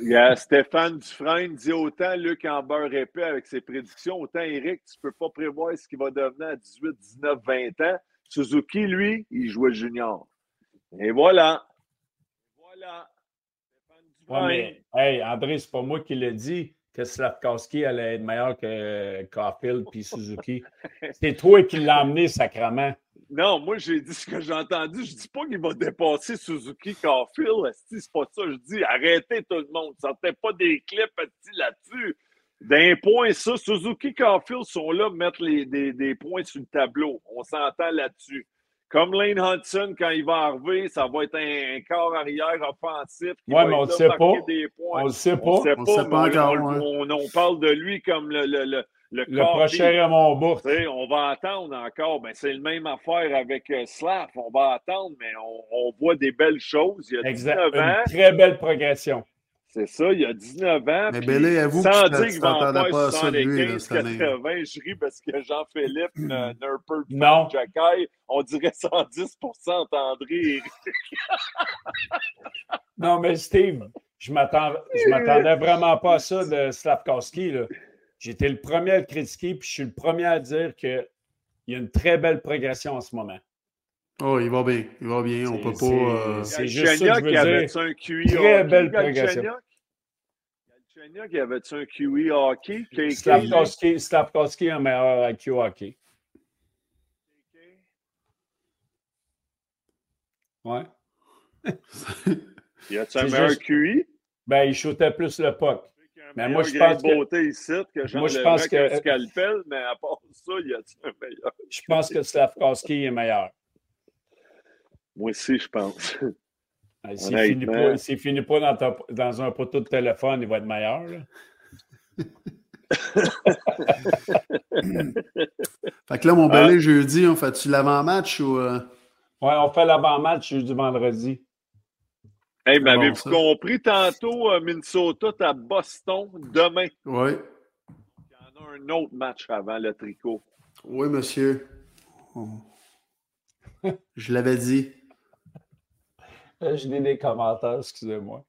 Il y a Stéphane Dufresne dit autant Luc en beurre épais avec ses prédictions, autant Eric, tu ne peux pas prévoir ce qu'il va devenir à 18, 19, 20 ans. Suzuki, lui, il jouait junior. Et voilà. Voilà. Ouais, mais, hey, André, c'est pas moi qui l'ai dit que Slavkowski allait être meilleur que Caulfield puis Suzuki. C'est toi qui l'as amené sacrement. Non, moi, j'ai dit ce que j'ai entendu. Je dis pas qu'il va dépasser Suzuki Caulfield. C'est pas ça. Je dis arrêtez tout le monde. Sortez pas des clips là-dessus. D'un point, ça, Suzuki Caulfield sont là pour mettre les, des, des, points sur le tableau. On s'entend là-dessus. Comme Lane Hudson, quand il va arriver, ça va être un, corps arrière offensif. Oui, mais on ne sait pas. On ne sait pas. On ne sait pas, encore. On, on, parle de lui comme le, le, le le, le prochain à mon bout. On va attendre encore. Ben, c'est la même affaire avec euh, Slav. On va attendre, mais on, on, voit des belles choses. Il y a exact. 19 ans. Une très belle progression. C'est ça, il y a 19 ans. Mais Bélé, avoue sans que dire qu'il va en faire 75, 80, je ris parce que Jean-Philippe, Nurper, non. Jacky, on dirait 110% André Non, mais Steve, je ne m'attendais vraiment pas à ça de Slavkowski. J'étais le premier à le critiquer, puis je suis le premier à dire qu'il y a une très belle progression en ce moment. Oh, il va bien. Il va bien. On peut pas. C'est euh, juste ça que je veux dire. Un QI très hockey, belle progression. Galchenyuk, il avait-tu un QI hockey? Slavkowski, Slavkowski a un meilleur IQ hockey. Ouais. il a-tu un meilleur juste... QI? Ben, il shootait plus le puck. Mais moi, je pense que. Ici, que moi, je pense que. Scalpel, mais à part ça, il y a-tu un meilleur? Je pense que Slavkowski est meilleur. Moi aussi, je pense. S'il ne finit pas, finit pas dans, ta, dans, un poteau de téléphone, il va être meilleur. fait que là, mon belé, jeudi, on fait-tu l'avant-match ou. Euh? Oui, on fait l'avant-match jeudi vendredi. Hey, mais avez-vous compris tantôt, euh, Minnesota à Boston demain? Oui. Il y en a un autre match avant le tricot. Oui, monsieur. Je l'avais dit. Euh, je lis des commentaires, excusez-moi.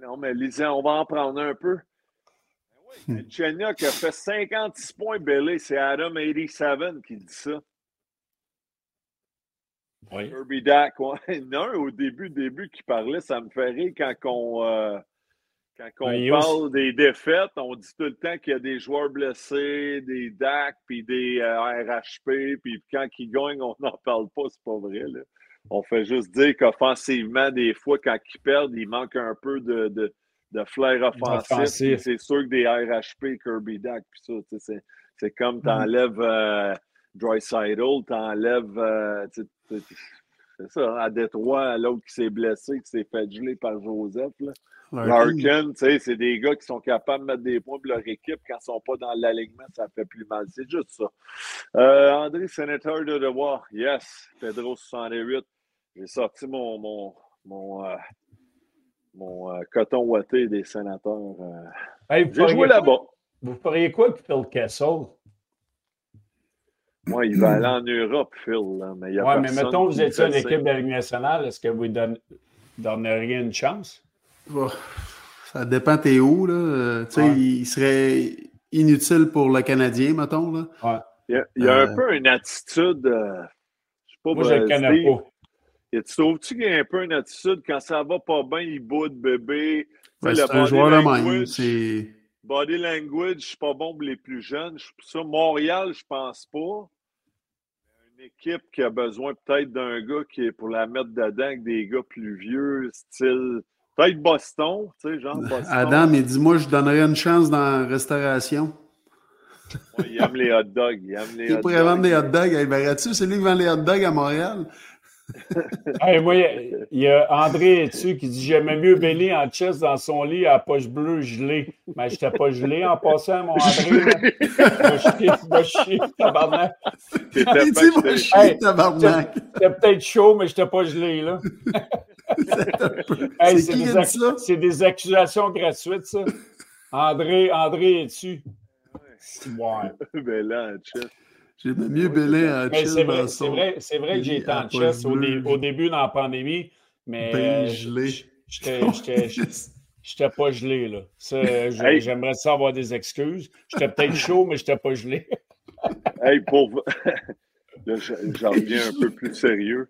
non, mais lisez, on va en prendre un peu. Ben oui, hmm. qui a fait 56 points belé, c'est Adam87 qui dit ça. Oui. Kirby Dak. Non, au début, début qui parlait, ça me fait rire quand on, euh, quand on parle des défaites, on dit tout le temps qu'il y a des joueurs blessés, des DAC, puis des euh, RHP, puis quand ils gagnent, on n'en parle pas, c'est pas vrai. Là. On fait juste dire qu'offensivement, des fois, quand ils perdent, il manque un peu de, de, de flair offensif. C'est sûr que des RHP, Kirby Dak, puis ça, c'est comme mm-hmm. t'enlèves euh, Dry Sidle, t'enlèves. Euh, c'est ça, à Détroit, l'autre qui s'est blessé, qui s'est fait geler par Joseph. Là. Larkin, c'est des gars qui sont capables de mettre des points pour leur équipe. Quand ils ne sont pas dans l'alignement, ça fait plus mal. C'est juste ça. Euh, André, sénateur de devoir. Yes. Pedro 68. J'ai sorti mon, mon, mon, euh, mon euh, coton ouaté des sénateurs. J'ai joué là-bas. Vous feriez quoi avec Phil Kessel? Moi, il va aller en Europe, Phil. Là, mais il y a Ouais, mais mettons, vous étiez une équipe de la Ligue nationale, est-ce que vous lui donne- donneriez une chance? Oh, Ça dépend t'es où, là. Euh, tu sais, Ouais. il serait inutile pour le Canadien, mettons, là. Ouais. Il y a, il y a Euh, un peu une attitude. euh, je sais pas, Moi, je ne euh, le connais pas. et Tu trouves-tu qu'il y a un peu une attitude quand ça va pas bien, il boude bébé? Le c'est un joueur de même. C'est. Body language, c'est pas bon pour les plus jeunes. Je- Ça, Montréal, je pense pas. Une équipe qui a besoin peut-être d'un gars qui est pour la mettre dedans avec des gars plus vieux, style. Peut-être Boston, tu sais, genre Boston. Adam, il dit Moi, je donnerais une chance dans la restauration. Ouais, il aime les hot dogs. Il aime les Il hot pourrait vendre des hot dogs. Hey, verrais-tu, c'est lui qui vend les hot dogs à Montréal? Hey, moi, il y a- il y a André dessus qui dit J'aimais mieux Belly en chest dans son lit à poche bleue gelée. Mais j'étais pas gelé en passant, mon André. Va chier, va chier, tabarnak. Il dit acheté. chier, tabarnak. C'était peut-être chaud, mais j'étais pas gelé, là. Hey, C'est des qui a ac- dit ça? C'est des accusations gratuites, ça. André, André est dessus. Ouais. Mais là, en chest. J'aimais mieux chill c'est vrai, c'est vrai, vrai que j'ai été à en chess au, dé- bleue. au début dans la pandémie, mais Ben gelé. j'étais j'étais- j'étais pas gelé. Là. Hey. J'aimerais ça avoir des excuses. J'étais peut-être chaud, mais j'étais pas gelé. Hey, pour. J'en reviens un peu plus sérieux.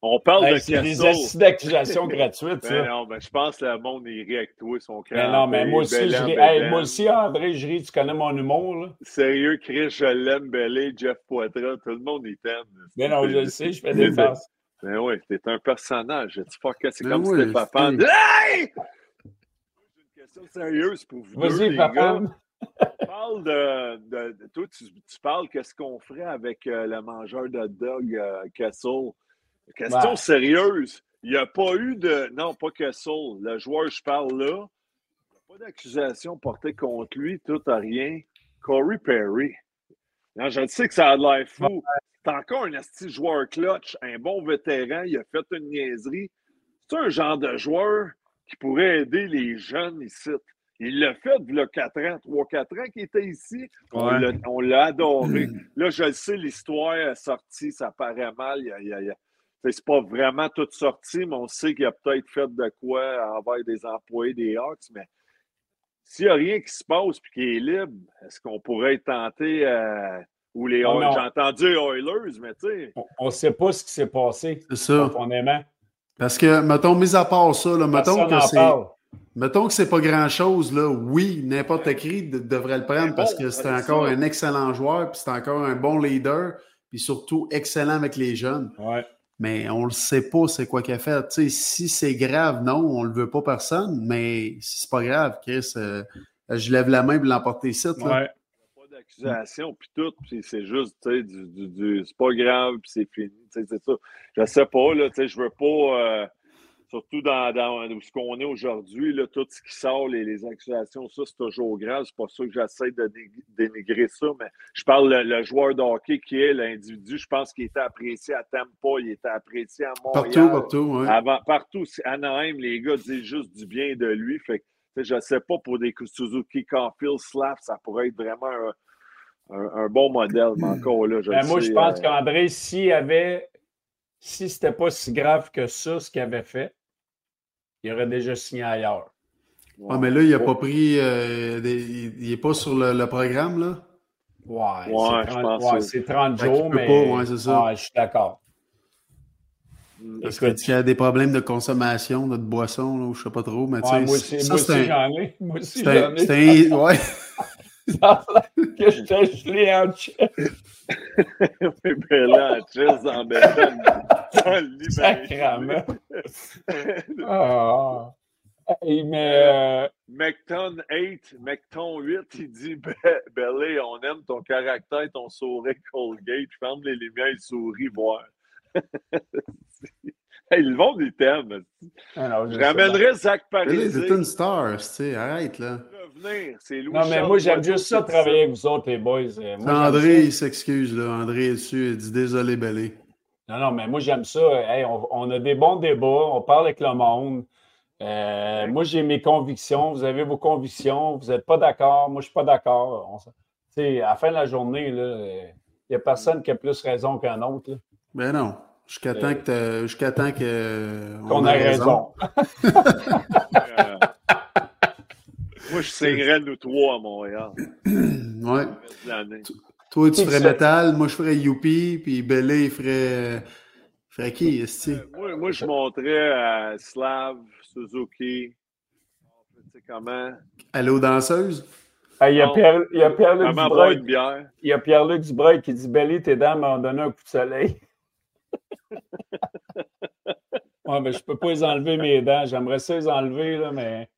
On parle Hey, de c'est des Kessel. astuces d'accusations gratuites, Ben non, ben, je pense que le monde est ri avec toi, son Mais non, mais moi aussi, je. Hey, moi aussi, André, je ris. Tu connais mon humour, là? Sérieux, Chris, je l'aime, Bellé, Jeff Poitras, tout le monde il t'aime. Mais non, je le sais, je fais des farces. Ben oui, t'es un personnage. Tu fuck, c'est Ben comme oui, si t'es papa. Hey! J'ai une question sérieuse pour vous deux, Vas-y, les papa. gars. Parle de, de, de- toi, tu, tu parles qu'est-ce qu'on ferait avec euh, le mangeur de dog euh, Kessel? Question Ouais. sérieuse. Il n'y a pas eu de. Non, pas Kessel. Le joueur, je parle là. Il n'y a pas d'accusation portée contre lui, tout à rien. Corey Perry. Non, je sais que ça a l'air fou. C'est encore un asti joueur clutch, un bon vétéran. Il a fait une niaiserie. C'est un genre de joueur qui pourrait aider les jeunes ici. Il l'a fait il y a 4 ans, 3-4 ans qu'il était ici. On Ouais. l'a- On l'a adoré. Là, je le sais, l'histoire est sortie, ça paraît mal. Il y a- il y a- C'est pas vraiment tout sorti, mais on sait qu'il a peut-être fait de quoi envers des employés des Hawks. Mais s'il n'y a rien qui se passe et qu'il est libre, est-ce qu'on pourrait être tenté euh, ou les on- J'ai entendu les Oilers, mais tu sais. On ne sait pas ce qui s'est passé, C'est ça. profondément. Parce que, mettons, mis à part ça, là, mettons que c'est. Mettons que c'est pas grand-chose, là. Oui, n'importe qui de- devrait le prendre parce bon, que c'est c'est encore ça. un excellent joueur, puis c'est encore un bon leader, puis surtout excellent avec les jeunes. Ouais. Mais on le sait pas, c'est quoi qu'il a fait. Tu sais, si c'est grave, non, on le veut pas personne, mais si c'est pas grave, Chris, euh, je lève la main pour l'emporter ici. Là. Ouais. pas d'accusation, puis tout, puis c'est juste, tu sais, du, du, du- c'est pas grave, puis c'est fini, tu sais, c'est ça. Je sais pas, là, tu sais, je veux pas, euh, surtout dans, dans où ce qu'on est aujourd'hui, là, tout ce qui sort, les, les accusations, ça, c'est toujours grave, c'est pas ça que j'essaie de dé- dénigrer ça, mais je parle le, le joueur de hockey qui est l'individu, je pense qu'il était apprécié à Tampa, il était apprécié à Montréal. Partout, partout, ouais. Avant, partout, c'est Anaheim, les gars disent juste du bien de lui. Fait que, je ne sais pas, pour des Suzuki Caulfield Slap, ça pourrait être vraiment un, un- un bon modèle, mais encore là, je Ben, moi, sais, je pense euh, qu'André, s'il avait. Si c'était pas si grave que ça, ce qu'il avait fait, il aurait déjà signé ailleurs. ouais. Ouais, mais là, il a Oh, pas pris. euh, des- il, il est pas sur le, le programme, là? Ouais, Ouais, c'est je 30, pense ouais, que- c'est 30 Fait qu'il jours, mais. pas, ouais, c'est ça. Ouais, je suis d'accord. mm, Parce Écoute. qu'il y a des problèmes de consommation, de boisson, là, ou je sais pas trop, mais tu sais, moi aussi, j'en ai. Moi aussi, C'est j'en un, ai. Ça que je t'ai gelé en chest. Oui, ben là, en béton, le lit, ben, Sacrament. Ah. Hey, mais. euh, Mecton 8, Mecton 8, il dit Be- Belly, on aime ton caractère, ton sourire Colgate. Ferme les lumières, il sourit, voir. Hey, le monde, il t'aime. ah non, je ramènerais Zach Paris. C'est une star, tu sais, arrête, là. revenir. C'est Louis. Non, mais Charles moi, j'aime juste ça, travailler avec vous autres, les boys. Euh, moi, André, il s'excuse, là. André est dessus, il dit désolé, Belé. Non, non, mais moi, j'aime ça. Hey, on, on a des bons débats, on parle avec le monde. Euh, moi, j'ai mes convictions. Vous avez vos convictions. Vous n'êtes pas d'accord. Moi, je ne suis pas d'accord. À la fin de la journée, là, euh, Il n'y a personne qui a plus raison qu'un autre. là. Ben non. Jusqu'à temps que jusqu'à temps que Qu'on a raison. Euh, moi, je signerais nous trois à Montréal. Ouais. Toi, tu ferais. Metal, moi, je ferais Youpi, puis Bellé, il ferait. Il ferait qui, esti? Moi, moi, je montrais à Slav, Suzuki. Tu sais comment? Danseuses? Ah, Il y a Non. Pierre- il y a Pierre-Luc une Dubreuil il y a Pierre-Luc Dubreuil qui dit Belly, tes dents m'ont donné un coup de soleil. Ouais, mais je peux pas les enlever mes dents. J'aimerais ça les enlever, là, mais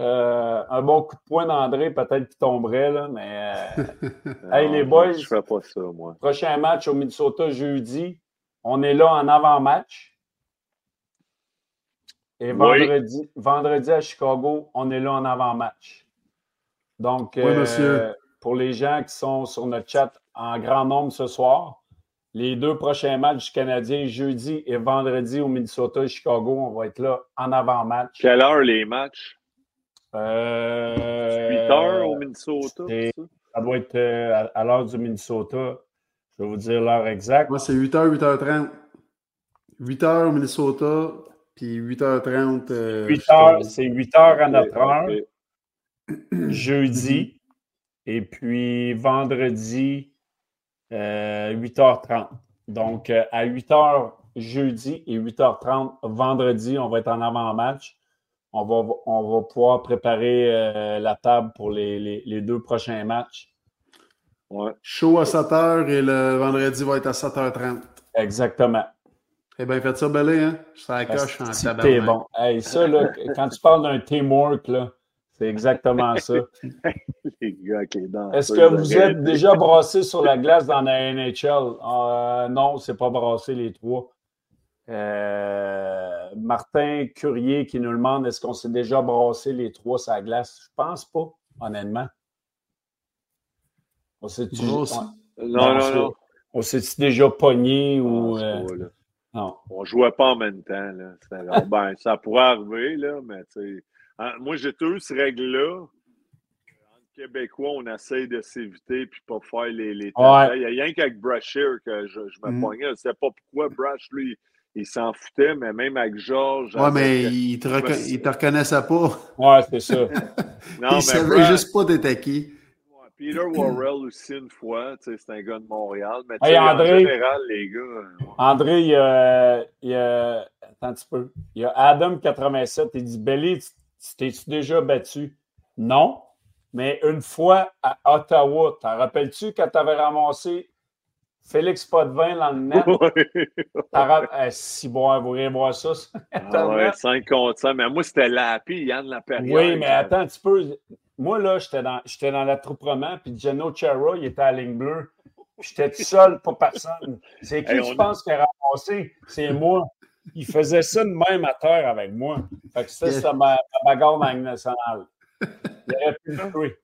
euh, un bon coup de poing d'André, peut-être qu'il tomberait, là, mais euh, Hey, les boys. Je pas ça, moi. prochain match au Minnesota jeudi. On est là en avant-match. Et Oui. vendredi, vendredi à Chicago, on est là en avant-match. Donc, Oui, euh, monsieur. pour les gens qui sont sur notre chat en grand nombre ce soir, les deux prochains matchs du Canadien, jeudi et vendredi au Minnesota et Chicago, on va être là en avant-match. Quelle heure les matchs? Euh, 8 heures au Minnesota? ça? Doit être euh, à, à l'heure du Minnesota. Je vais vous dire l'heure exacte. Moi, c'est 8h, 8h30. 8h au Minnesota, puis 8h30. euh, 8 Chicago. heures, c'est 8 heures à notre heure, jeudi, et puis vendredi, euh, 8h30. Donc, euh, à 8h jeudi et 8h30 vendredi, on va être en avant-match. On va, on va pouvoir préparer euh, la table pour les, les- les deux prochains matchs. Ouais. Show à 7h et le vendredi va être à 7h30. Exactement. Eh bien, faites ça, Bellé, hein? Ça coche en tabarnak. t'es bon. Hey, ça, là, quand tu parles d'un teamwork, là, c'est exactement ça. Les gars avec les dents. Est-ce que vous êtes déjà brassé sur la glace dans la NHL? Euh, non, c'est pas brassé les trois. Euh, Martin Curier qui nous demande est-ce qu'on s'est déjà brassé les trois sur la glace? Je pense pas, honnêtement. On s'est Brassé? Non, non, non. on s'est déjà pogné ou. Ah, euh, pas, là. non? On jouait pas en même temps. Là. Ben, ça pourrait arriver, là, mais tu sais. Hein, Moi, j'ai toujours cette règle-là. En Québécois, on essaye de s'éviter puis pas faire les, les Ouais. Il y a rien qu'avec Brashear que je, je me Mm. pognais. Je sais pas pourquoi Brash, lui, il s'en foutait, mais même avec Georges. Ouais, mais avec- il te, il te reconnaissait pas. Ouais, c'est ça. Non, il mais savait Brash- juste pas qui. Ouais, Peter Worrell aussi une fois, tu sais, c'est un gars de Montréal. Mais tu Hey, sais, en André. général, les gars. euh, ouais. André, il y a, il y a- Attends un petit peu. Il y a Adam87. Il dit Belly, tu tu t'es-tu déjà battu? Non. Mais une fois à Ottawa, t'en rappelles-tu quand tu avais ramassé Félix Potvin dans le net? Ra- Eh, si bon, vous voulez voir ça? ça. Ah ouais, 5 contre 5. Mais moi, c'était Lapi, Yann Laperrière. Oui, mais attends un petit peu. Moi, là, j'étais dans, j'étais dans l'attroupement, puis Geno Chara, il était à la ligne bleue. J'étais tout seul, pas personne. C'est qui Hey, tu penses qui a ramassé? C'est moi. Il faisait ça de même à terre avec moi. Fait que ça, ma, ma bagarre dans nationale. Il aurait pu le tuer.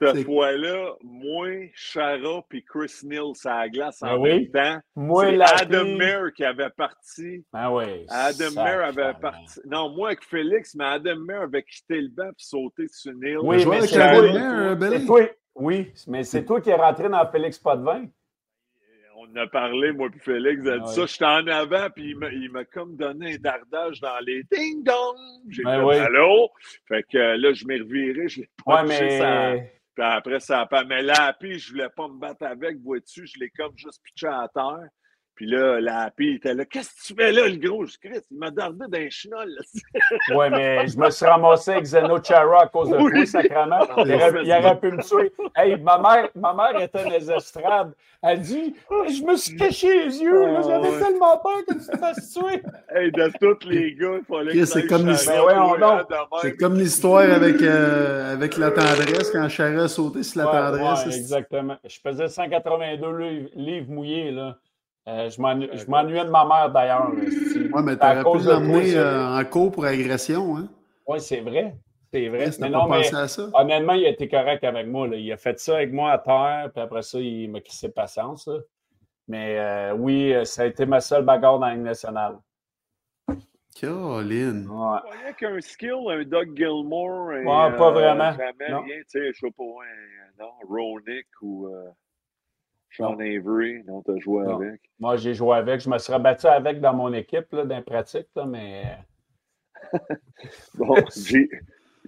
Cette C'est- fois-là, moi, Chara puis Chris Neal, ça la glace en Ben oui. même temps. Moi, C'est la Adam Mayer qui avait parti. Ah oui. Adam Mayer avait parti. Non, moi avec Félix, mais Adam Mayer avait quitté le banc puis sauté sur Neal. Oui, mais c'est dernière, euh. C'est toi. Oui, mais c'est toi qui es rentré dans Félix Potvin. On a parlé, moi puis Félix, a dit Ah ça, j'étais en avant, puis il m'a- comme donné un dardage dans les ding-dong. J'ai Ben fait oui. allô? Fait que euh, là, je m'ai reviré, je l'ai pas Ouais, ça-. Puis après, ça a pas. Mais la happy, je voulais pas me battre avec, vois-tu, je l'ai comme juste pitché à terre. Puis là, la happy, il était là. Qu'est-ce que tu fais là, le gros? Je crie, il m'a dardé d'un chenol. là. Oui, mais je me suis ramassé avec Zeno Chara à cause de Oui. toi, sacrément. Il aurait, il aurait pu me tuer. Hey, ma mère, ma mère était dans les estrades. Elle dit Je me suis caché les yeux, j'avais Ah ouais. tellement peur que tu te fasses tuer. Hey, de tous les gars, il fallait que c'est comme Ben même. C'est comme l'histoire avec, euh, avec la tendresse, quand Chara a sauté sur la Ouais, tendresse. ouais, exactement. Je faisais 182 livres, livres mouillés. Là. Euh, je m'ennu- je m'ennuyais de ma mère d'ailleurs. Ouais, mais t'aurais pu l'emmener euh, en cours pour agression, hein? Oui, c'est vrai. C'est vrai. Chris, Mais non, pas mais pensé à ça? honnêtement, il a été correct avec moi. là. Il a fait ça avec moi à terre, puis après ça, il m'a crissé patience. là. Mais euh, oui, euh, ça a été ma seule bagarre dans la Ligue nationale. Caroline. Ouais. Il fallait qu'un skill, un Doug Gilmore. Un, Ouais, pas euh, vraiment. Jamais Non. rien, tu sais, je sais pas, un, non, Ronick ou. Euh, Sean Avery, non, t'as joué Non. avec. Moi, j'ai joué avec. Je me serais battu avec dans mon équipe, là, dans les pratiques, là, mais. Bon, J-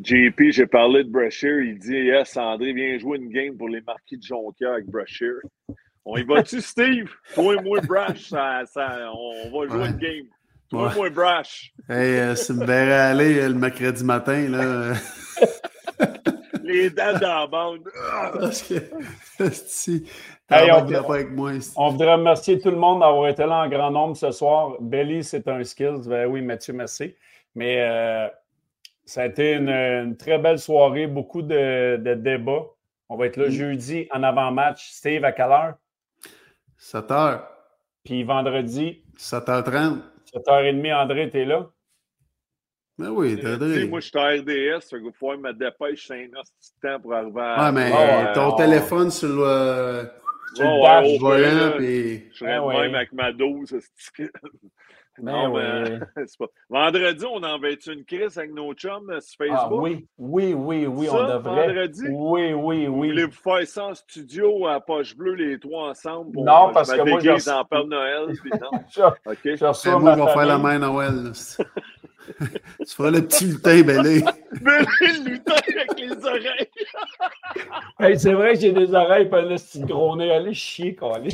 JP, j'ai parlé de Brashear. Il dit Yes, André, viens jouer une game pour les marquis de Jonquière avec Brashear. On y va-tu, Steve? Toi et moi, Brash, ça, ça- on, va jouer Ouais. une game. Toi Ouais. et moi, Brash. Hey, euh, me verrais aller euh, le mercredi matin, là. Les dents dans la bande. parce que. Si. Hey, on- pas avec moi. On voudrait remercier tout le monde d'avoir été là en grand nombre ce soir. Belly, c'est un skill. Ben oui, Mathieu, merci. Mais euh, ça a été une, une très belle soirée, beaucoup de, de débats. On va être là Mm. jeudi en avant-match. Steve, à quelle heure? 7 h. Puis vendredi, 7h30. 7h30, André, t'es là? Ben oui, sais, dit. moi, je suis à RDS, qu'il va falloir me dépêche, c'est un temps pour arriver à. Ouais, mais Oh, euh, ouais, ton oh. téléphone sur le, euh, sur le Ouais, dash, volant, volant, puis. Je serais Ah ouais. même avec ma dose. Ben Non, oui. mais c'est pas- Vendredi, on en va-tu une crise avec nos chums euh, sur Ah, Facebook? oui, oui, oui, oui, Ça, on devrait. vendredi? Oui, oui, oui. Voulez-vous faire ça en studio à poche bleue, les trois ensemble? Pour, Non, euh, parce je que moi, je- en Père Noël. Puis non. Je, OK. je reçois Eh, moi, je vais faire la main Noël. Là. tu feras le petit lutin, Bélé. Mais le lutin avec les oreilles. Hey, c'est vrai que j'ai des oreilles, pas le petit gros nez. Allez chier, Colin.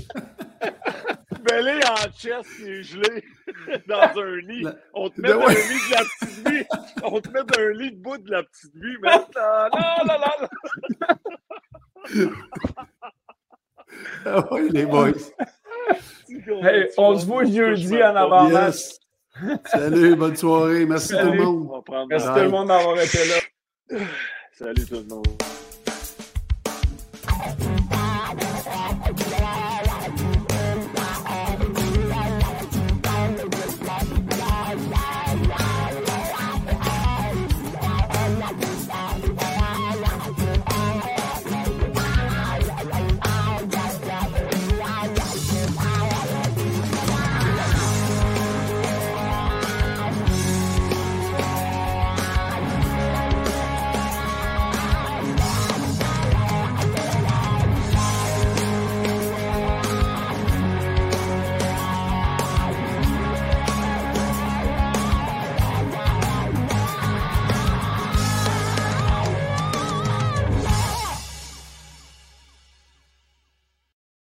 Mêlé en chest, et gelé dans un lit. La- On te met De- dans ouais. un lit de la petite vie. On te met dans un lit debout de la petite vie. Mais non, non, non, non. Ah ouais, les boys. Hey, on se voit jeudi en avant-match. Yes. Salut, bonne soirée. Merci tout le monde. Merci tout le monde d'avoir été là. Salut tout le monde.